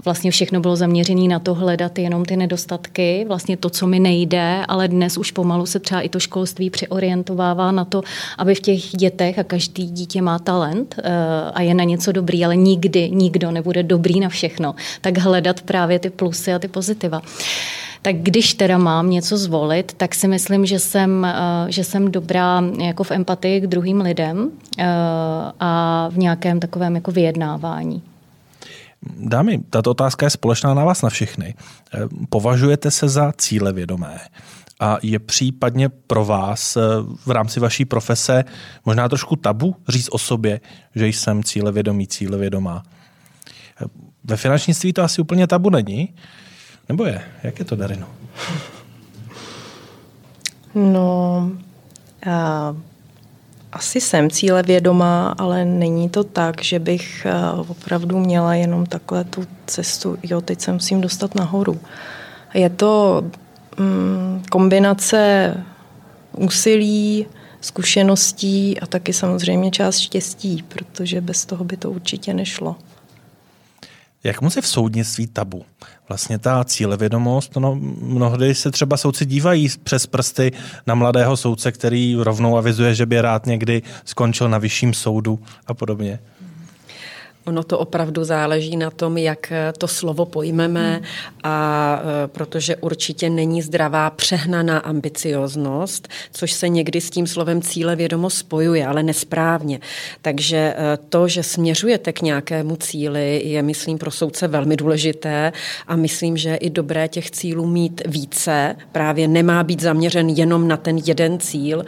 vlastně všechno bylo zaměřené na to hledat jenom ty nedostatky, vlastně to, co mi nejde, ale dnes už pomalu se třeba i to školství přeorientovává na to, aby v těch dětech, a každý dítě má talent eh, a je na něco dobrý, ale nikdy nikdo nebude dobrý na všechno, tak hledat právě ty plusy a ty pozitiva. Tak když teda mám něco zvolit, tak si myslím, že jsem, eh, že jsem dobrá jako v empatii k druhým lidem eh, a v nějakém takovém jako vyjednávání.
Dámy, tato otázka je společná na vás na všechny. Považujete se za cílevědomé? a je případně pro vás eh, v rámci vaší profese možná trošku tabu říct o sobě, že jsem cílevědomý, cílevědomá. Eh, ve finančnictví to asi úplně tabu není, nebo je? Jak je to, Darino?
No, já asi jsem cílevědomá, ale není to tak, že bych eh, opravdu měla jenom takhle tu cestu, jo, teď se musím dostat nahoru. Je to Mm, kombinace úsilí, zkušeností a taky samozřejmě část štěstí, protože bez toho by to určitě nešlo.
Jak moc je v soudnictví tabu? Vlastně ta cílevědomost, no, mnohdy se třeba soudci dívají přes prsty na mladého soudce, který rovnou avizuje, že by rád někdy skončil na vyšším soudu a podobně.
Ono to opravdu záleží na tom, jak eh, to slovo pojmeme hmm. a eh, protože určitě není zdravá přehnaná ambicioznost, což se někdy s tím slovem cíle vědomo spojuje, ale nesprávně. Takže eh, to, že směřujete k nějakému cíli, je, myslím, pro soudce velmi důležité a myslím, že je i dobré těch cílů mít více. Právě nemá být zaměřen jenom na ten jeden cíl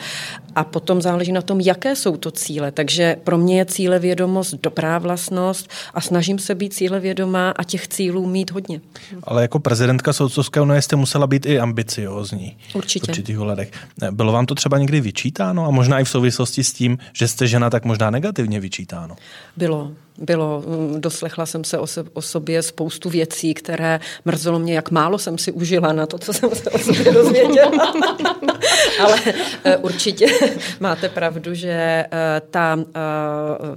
a potom záleží na tom, jaké jsou to cíle. Takže pro mě je cíle vědomost dobrá vlastnost a snažím se být cíle vědomá a těch cílů mít hodně.
Ale jako prezidentka Soudcovské unie jste musela být i ambiciozní.
Určitě.
V určitých ohledech. Bylo vám to třeba někdy vyčítáno a možná i v souvislosti s tím, že jste žena, tak možná negativně vyčítáno?
Bylo bylo, mm, doslechla jsem se o, se o sobě spoustu věcí, které mrzelo mě, jak málo jsem si užila na to, co jsem se o sobě dozvěděla. Ale uh, určitě máte pravdu, že uh, ta, uh,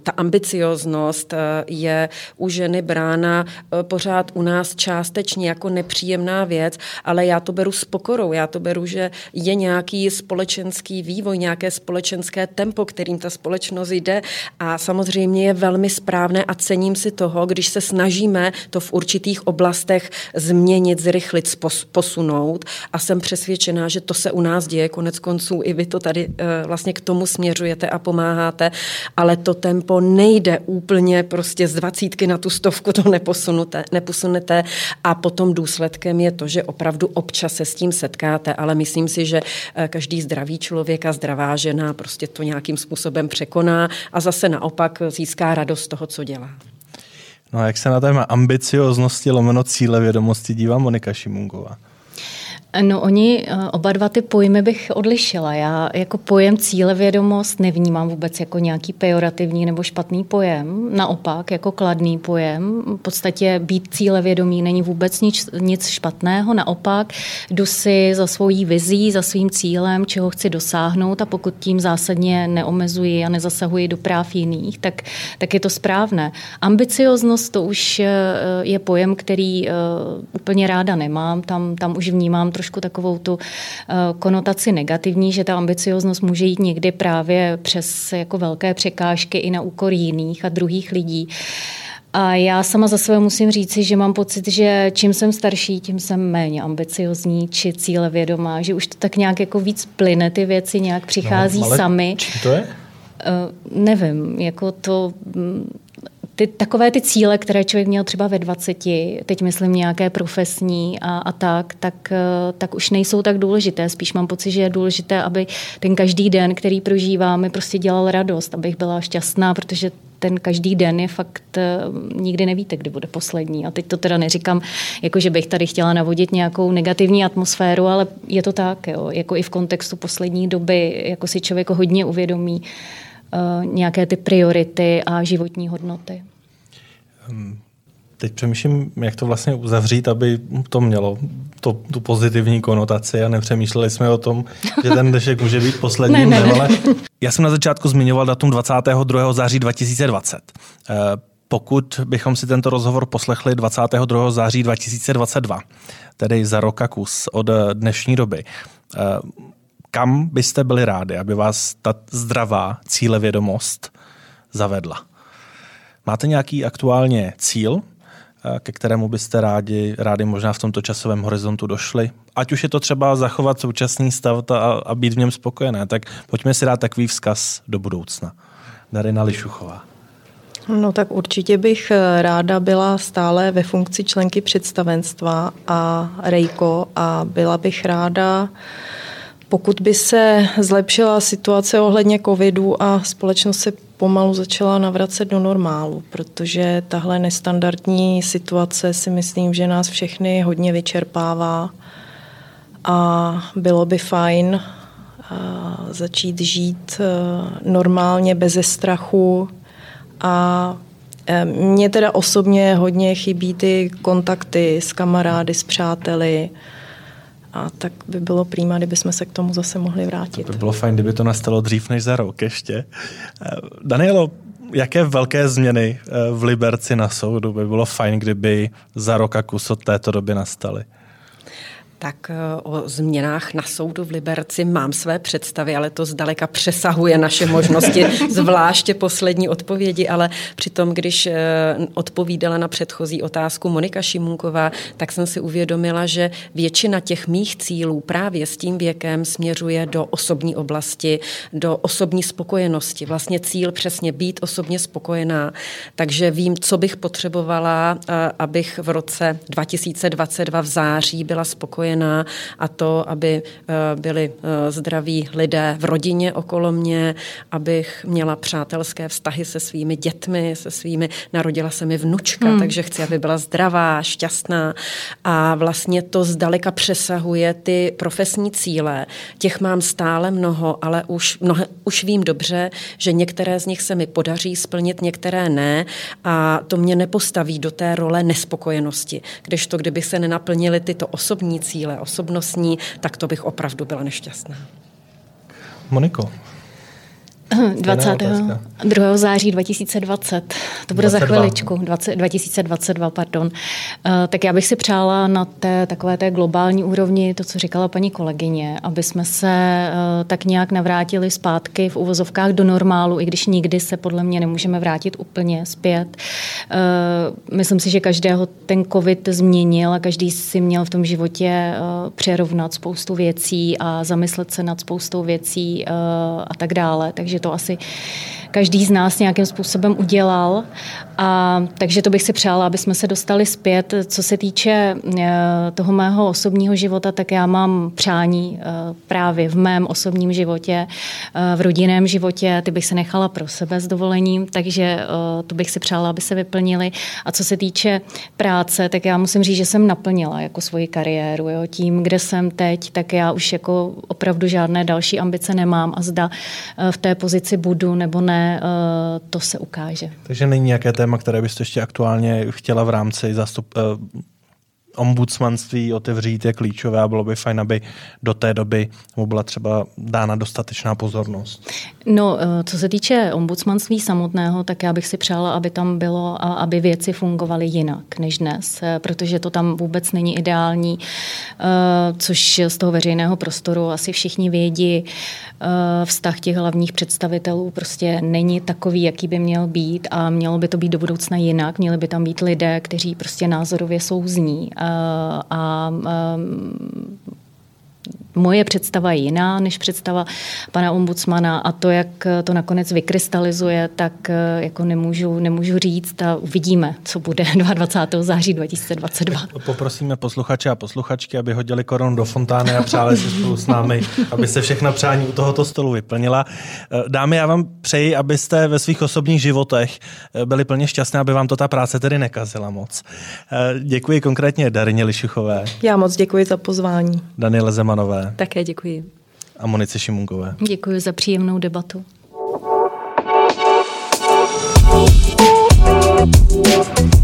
ta ambicioznost je u ženy brána pořád u nás částečně jako nepříjemná věc, ale já to beru s pokorou. Já to beru, že je nějaký společenský vývoj, nějaké společenské tempo, kterým ta společnost jde a samozřejmě je velmi správné správné a cením si toho, když se snažíme to v určitých oblastech změnit, zrychlit, posunout. A jsem přesvědčená, že to se u nás děje, konec konců i vy to tady eh, vlastně k tomu směřujete a pomáháte, ale to tempo nejde úplně prostě z dvacítky na tu stovku, to neposunete, neposunete. A potom důsledkem je to, že opravdu občas se s tím setkáte, ale myslím si, že eh, každý zdravý člověk a zdravá žena prostě to nějakým způsobem překoná a zase naopak získá radost toho, co co dělá.
No a jak se na téma ambicioznosti lomeno cíle vědomosti dívá Monika Šimungová?
No oni, eh, oba dva ty pojmy bych odlišila. Já jako pojem cílevědomost nevnímám vůbec jako nějaký pejorativní nebo špatný pojem. Naopak, jako kladný pojem. V podstatě být cílevědomý není vůbec nic, nic špatného. Naopak, jdu si za svojí vizí, za svým cílem, čeho chci dosáhnout a pokud tím zásadně neomezuji a nezasahuji do práv jiných, tak, tak je to správné. Ambicioznost to už eh, je pojem, který eh, úplně ráda nemám. Tam, tam už vnímám trošku takovou tu eh, konotaci negativní, že ta ambicioznost může jít někdy právě přes jako velké překážky i na úkor jiných a druhých lidí. A já sama za sebe musím říci, že mám pocit, že čím jsem starší, tím jsem méně ambiciozní či cílevědomá, že už to tak nějak jako víc plyne, ty věci nějak přichází no, sami.
Čím to je?
Uh, nevím, jako to mm, ty, takové ty cíle, které člověk měl třeba ve 20, teď myslím nějaké profesní a, a tak, tak, eh, tak už nejsou tak důležité. Spíš mám pocit, že je důležité, aby ten každý den, který prožívám, mi prostě dělal radost, abych byla šťastná, protože ten každý den je fakt, eh, nikdy nevíte, kdy bude poslední. A teď to teda neříkám, jako že bych tady chtěla navodit nějakou negativní atmosféru, ale je to tak, jo. jako i v kontextu poslední doby, jako si člověk hodně uvědomí, nějaké ty priority a životní hodnoty.
Teď přemýšlím, jak to vlastně uzavřít, aby to mělo to, tu pozitivní konotaci a nepřemýšleli jsme o tom, že ten dešek může být poslední. ne, ne, ne. Já jsem na začátku zmiňoval datum 22. září 2020. Eh, pokud bychom si tento rozhovor poslechli 22. září 2022, tedy za roka kus od dnešní doby, eh, kam byste byli rádi, aby vás ta zdravá cílevědomost zavedla? Máte nějaký aktuálně cíl, eh, ke kterému byste rádi, rádi možná v tomto časovém horizontu došli? Ať už je to třeba zachovat současný stav a, a být v něm spokojené, tak pojďme si dát takový vzkaz do budoucna. Darina Lišuchová.
No tak určitě bych eh, ráda byla stále ve funkci členky představenstva a Rejko a byla bych ráda, pokud by se zlepšila situace ohledně covidu a společnost se pomalu začala navracet do normálu, protože tahle nestandardní situace si myslím, že nás všechny hodně vyčerpává a bylo by fajn začít žít normálně, bez strachu. A e, mně teda osobně hodně chybí ty kontakty s kamarády, s přáteli, a tak by bylo prýma, kdyby jsme se k tomu zase mohli vrátit.
To by bylo fajn, kdyby to nastalo dřív než za rok ještě. Eh, Danielo, jaké velké změny eh, v Liberci na soudu by bylo fajn, kdyby za rok a kus od této doby nastaly?
Tak eh, o změnách na soudu v Liberci mám své představy, ale to zdaleka přesahuje naše možnosti, zvláště poslední odpovědi, ale přitom, když eh, odpovídala na předchozí otázku Monika Šimunková, tak jsem si uvědomila, že většina těch mých cílů právě s tím věkem směřuje do osobní oblasti, do osobní spokojenosti. Vlastně cíl přesně být osobně spokojená. Takže vím, co bych potřebovala, eh, abych v roce 2022 v září byla spokojená spokojená a to, aby eh, byli eh, zdraví lidé v rodině okolo mě, abych měla přátelské vztahy se svými dětmi, se svými, narodila se mi vnučka, hmm. takže chci, aby byla zdravá, šťastná a vlastně to zdaleka přesahuje ty profesní cíle. Těch mám stále mnoho, ale už, mnoho, už vím dobře, že některé z nich se mi podaří splnit, některé ne a to mě nepostaví do té role nespokojenosti. Kdežto, kdyby se nenaplnily tyto osobní cíle, cíle osobnostní, tak to bych opravdu byla nešťastná.
Moniko,
22. září 2020, to bude 22. za chviličku, 20, 2022, pardon. Uh, tak já bych si přála na té takové té globální úrovni to, co říkala paní kolegyně, aby jsme se uh, tak nějak navrátili zpátky v uvozovkách do normálu, i když nikdy se podle mě nemůžeme vrátit úplně zpět. Uh, myslím si, že každého ten covid změnil a každý si měl v tom životě přerovnat spoustu věcí a zamyslet se nad spoustou věcí a tak dále. Takže že to asi každý z nás nějakým způsobem udělal. A, takže to bych si přála, aby jsme se dostali zpět. Co se týče eh, toho mého osobního života, tak já mám přání eh, právě v mém osobním životě, eh, v rodinném životě, ty bych se nechala pro sebe s dovolením, takže to bych si přála, aby se vyplnili. A co se týče práce, tak já musím říct, že jsem naplnila jako svoji kariéru. Jo. Tím, kde jsem teď, tak já už jako opravdu žádné další ambice nemám a zda v té pozici budu nebo ne, Eh, to se ukáže.
Takže není nějaké téma, které byste ještě aktuálně chtěla v rámci zastup, eh, ombudsmanství otevřít je klíčové a bylo by fajn, aby do té doby mu byla třeba dána dostatečná pozornost.
No, eh, co se týče ombudsmanství samotného, tak já bych si přála, aby tam bylo a aby věci fungovaly jinak než dnes, eh, protože to tam vůbec není ideální, eh, což z toho veřejného prostoru asi všichni vědí. Vztah těch hlavních představitelů prostě není takový, jaký by měl být a mělo by to být do budoucna jinak. Měli by tam být lidé, kteří prostě názorově souzní a Eh, a moje představa je jiná než představa pana ombudsmana a to, jak to nakonec vykrystalizuje, tak eh, jako nemůžu, nemůžu říct a uvidíme, co bude 22. září 2022.
Poprosíme posluchače a posluchačky, aby hodili korun do fontány a přáli si spolu s námi, aby se všechna přání u tohoto stolu vyplnila. Eh, dámy, já vám přeji, abyste ve svých osobních životech eh, byli plně šťastní, aby vám to ta práce tedy nekazila moc. Děkuji konkrétně Darině Lišuchové.
Já moc děkuji za pozvání.
Daniele Zemanové.
Také děkuji.
A Monice Šimunkové.
Děkuji za příjemnou debatu. Thank you.